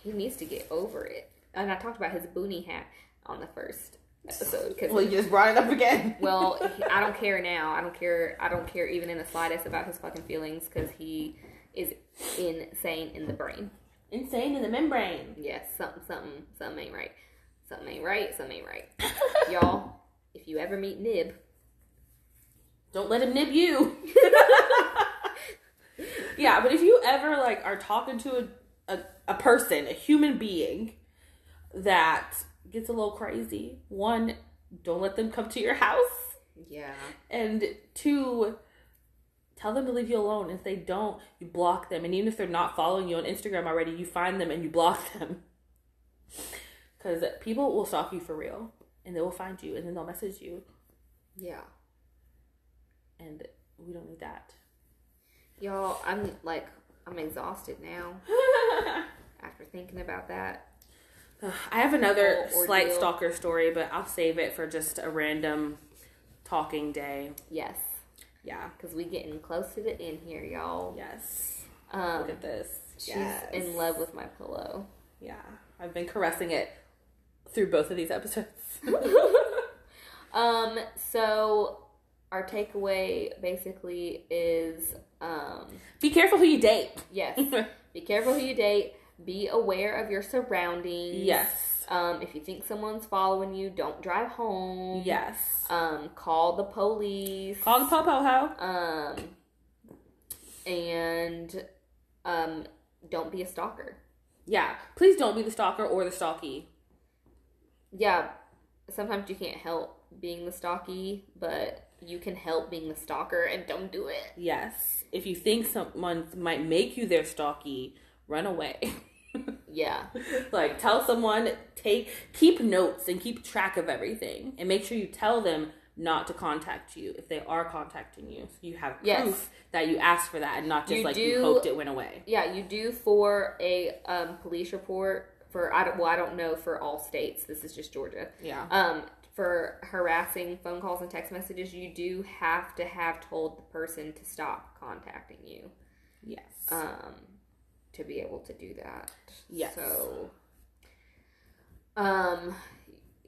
He needs to get over it. And I talked about his boonie hat on the first episode because Well, you just brought it up again. well, he- I don't care now. I don't care. I don't care even in the slightest about his fucking feelings because he is insane in the brain. Insane in the membrane. Yes, something, something, something ain't right. Something ain't right. Something ain't right. Y'all, if you ever meet Nib, Don't let him nib you. yeah, but if you ever like are talking to a, a, a person, a human being that gets a little crazy, one, don't let them come to your house. yeah, And two, tell them to leave you alone. If they don't, you block them. And even if they're not following you on Instagram already, you find them and you block them. Because people will stalk you for real. And they will find you and then they'll message you. yeah, And we don't need that. y'all, I'm like, I'm exhausted now after thinking about that. I have another slight stalker story, but I'll save it for just a random talking day. Yes, Yeah. because we getting close to the end here, y'all. Yes. Um, Look at this. she's Yes. in love with my pillow. Yeah. I've been caressing it through both of these episodes. Um, so our takeaway basically is um Be careful who you date. yes, be careful who you date, be aware of your surroundings. Yes. Um, if you think someone's following you, don't drive home. Yes. Um, call the police. Call the popo ho. Um and um don't be a stalker. Yeah. Please don't be the stalker or the stalky. Yeah, sometimes you can't help being the stalky, but you can help being the stalker and don't do it. Yes. If you think someone might make you their stalky, run away. Yeah. like tell someone take keep notes and keep track of everything and make sure you tell them not to contact you if they are contacting you so you have proof Yes. that you asked for that and not just You like you hoped it went away Yeah, you do for a um, police report for I don't well I don't know for all states. This is just Georgia. yeah Um, for harassing phone calls and text messages, you do have to have told the person to stop contacting you. yes Um, to be able to do that. Yes. So, um,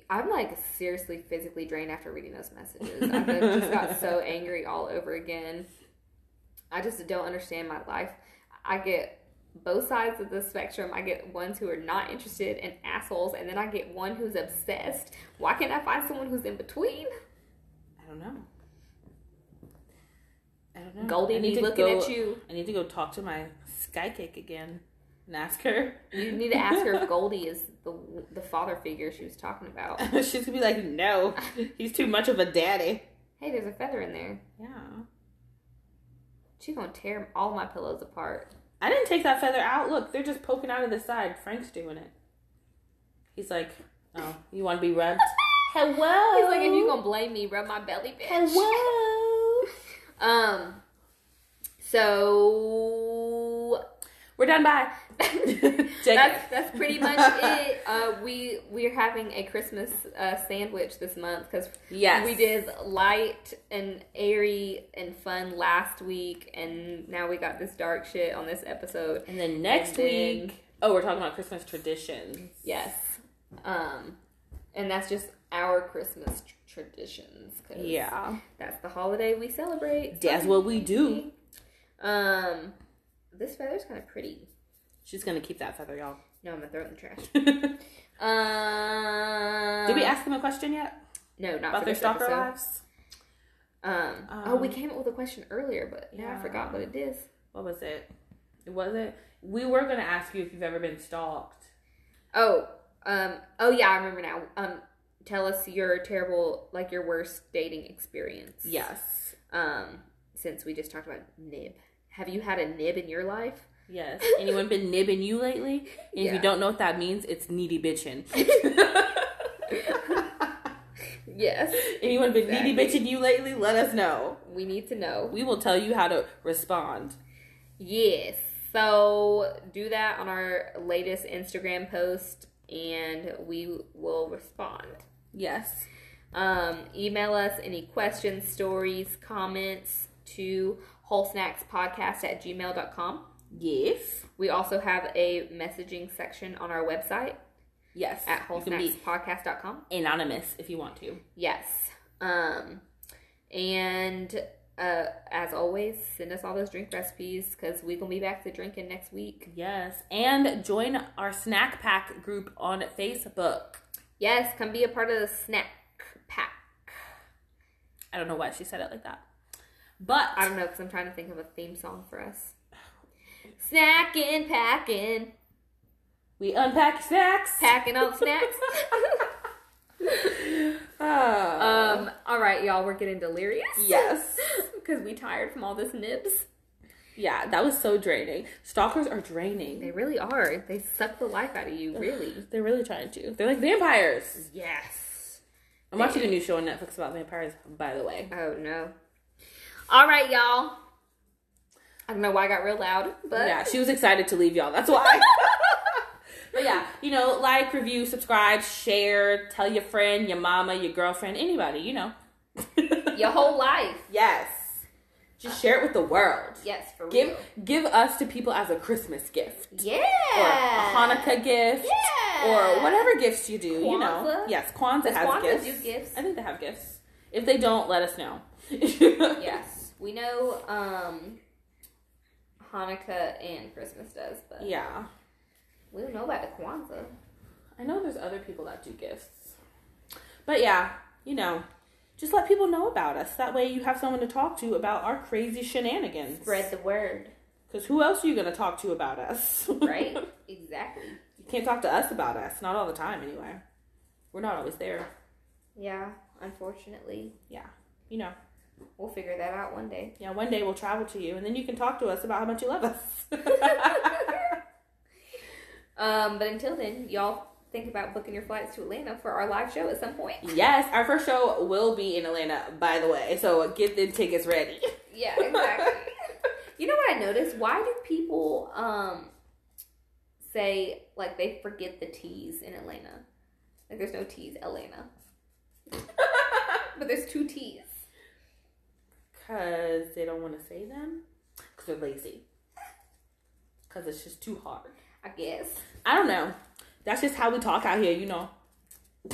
I'm like seriously physically drained after reading those messages. I just got so angry all over again. I just don't understand my life. I get both sides of the spectrum. I get ones who are not interested and assholes, and then I get one who's obsessed. Why can't I find someone who's in between? I don't know. I don't know. Goldie I need to looking go, at you. I need to go talk to my sky cake again and ask her. You need to ask her if Goldie is the the father figure she was talking about. She's gonna be like, no, he's too much of a daddy. Hey, there's a feather in there. Yeah. She's gonna tear all my pillows apart. I didn't take that feather out. Look, they're just poking out of the side. Frank's doing it. He's like, oh, you want to be rubbed? Hello. He's like, if you gonna blame me, rub my belly, bitch. Hello. Um. So We're done. Bye. That's that's pretty much it. Uh, we we're having a Christmas uh, sandwich this month because Yes. we did light and airy and fun last week, and now we got this dark shit on this episode. And then next And then- week, oh, we're talking about Christmas traditions. Yes, um, and that's just our Christmas tr- traditions. Yeah. that's the holiday we celebrate. That's what we do. Um, this feather's kind of pretty. She's gonna keep that feather, y'all. No, I'm gonna throw it in the trash. Did Um, we ask them a question yet No, not about for their stalker episode. lives? Um, oh, we Um, came up with a question earlier, but yeah, I forgot what it is. What was it? It was it. We were gonna ask you if you've ever been stalked. Oh, um, oh yeah, I remember now. Um, tell us your terrible, like your worst dating experience. Yes. Um, since we just talked about nib, have you had a nib in your life? Yes. Anyone been nibbing you lately? And if Yeah. you don't know what that means, it's needy bitching. Yes, Anyone been needy bitching you lately? Let us know. we need to know. We will tell you how to respond. Yes. So do that on our latest Instagram post and we will respond. Yes. Um, email us any questions, stories, comments to wholesnackspodcast at gmail.com. Yes. We also have a messaging section on our website Yes. at you can be wholesnackspodcast.com. anonymous if you want to. Yes. Um, and uh, as always, send us all those drink recipes because we're going to be back to drinking next week. Yes. And join our snack pack group on Facebook. Yes, come be a part of the snack pack. I don't know why she said it like that. But I don't know because I'm trying to think of a theme song for us. Snacking, packing, we unpack snacks. packing up snacks. Ah. um. All right, y'all. We're getting delirious. yes. because we tired from all this nibs. Yeah, that was so draining. Stalkers are draining. They really are. They suck the life out of you. Really. They're really trying to. They're like vampires. Yes. I'm watching a new show on Netflix about vampires, by the way. Oh no. All right, y'all. I don't know why I got real loud, but Yeah, she was excited to leave y'all. That's why. but yeah, you know, like, review, subscribe, share, tell your friend, your mama, your girlfriend, anybody, you know. your whole life. yes. Just share it with the world. Yes, for Give real. give us to people as a Christmas gift. Yeah. Or a Hanukkah gift. Yeah. Or whatever gifts you do, you know. Yes, Kwanzaa Does has Kwanzaa gifts. do gifts? I think they have gifts. If they don't, let us know. Yes, we know um, Hanukkah and Christmas does, but Yeah. we don't know about the Kwanzaa. I know there's other people that do gifts. But yeah, you know, just let people know about us. That way you have someone to talk to about our crazy shenanigans. Spread the word, Because who else are you going to talk to about us? right? exactly. you can't talk to us about us. Not all the time, anyway. We're not always there. Yeah, unfortunately, Yeah. You know, we'll figure that out one day. yeah, one day we'll travel to you and then you can talk to us about how much you love us. Um, but until then, y'all think about booking your flights to Atlanta for our live show at some point. yes, our first show will be in Atlanta, by the way. So get the tickets ready. Yeah, exactly. you know what I noticed? Why do people um say like they forget the T's in Atlanta? Like there's no T's, Atlanta. but there's two T's because they don't want to say them? Because they're lazy. Because it's just too hard. I guess. I don't know. That's just how we talk out here you know.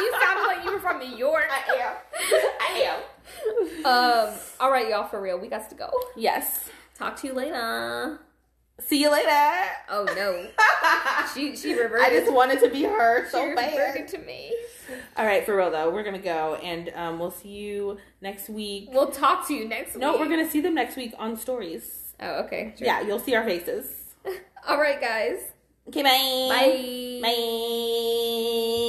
You sound like you were from new york. I am. I am. Um all right y'all for real we got to go. Yes. Talk to you later. See you later. Oh no, she she reverted. I just wanted to be her she so reverted bad. to me. All right, for real though, we're gonna go and um, we'll see you next week. We'll talk to you next No, week. No, we're gonna see them next week on stories. Oh, okay. sure. Yeah, you'll see our faces. All right, guys. Okay, bye. Bye. Bye.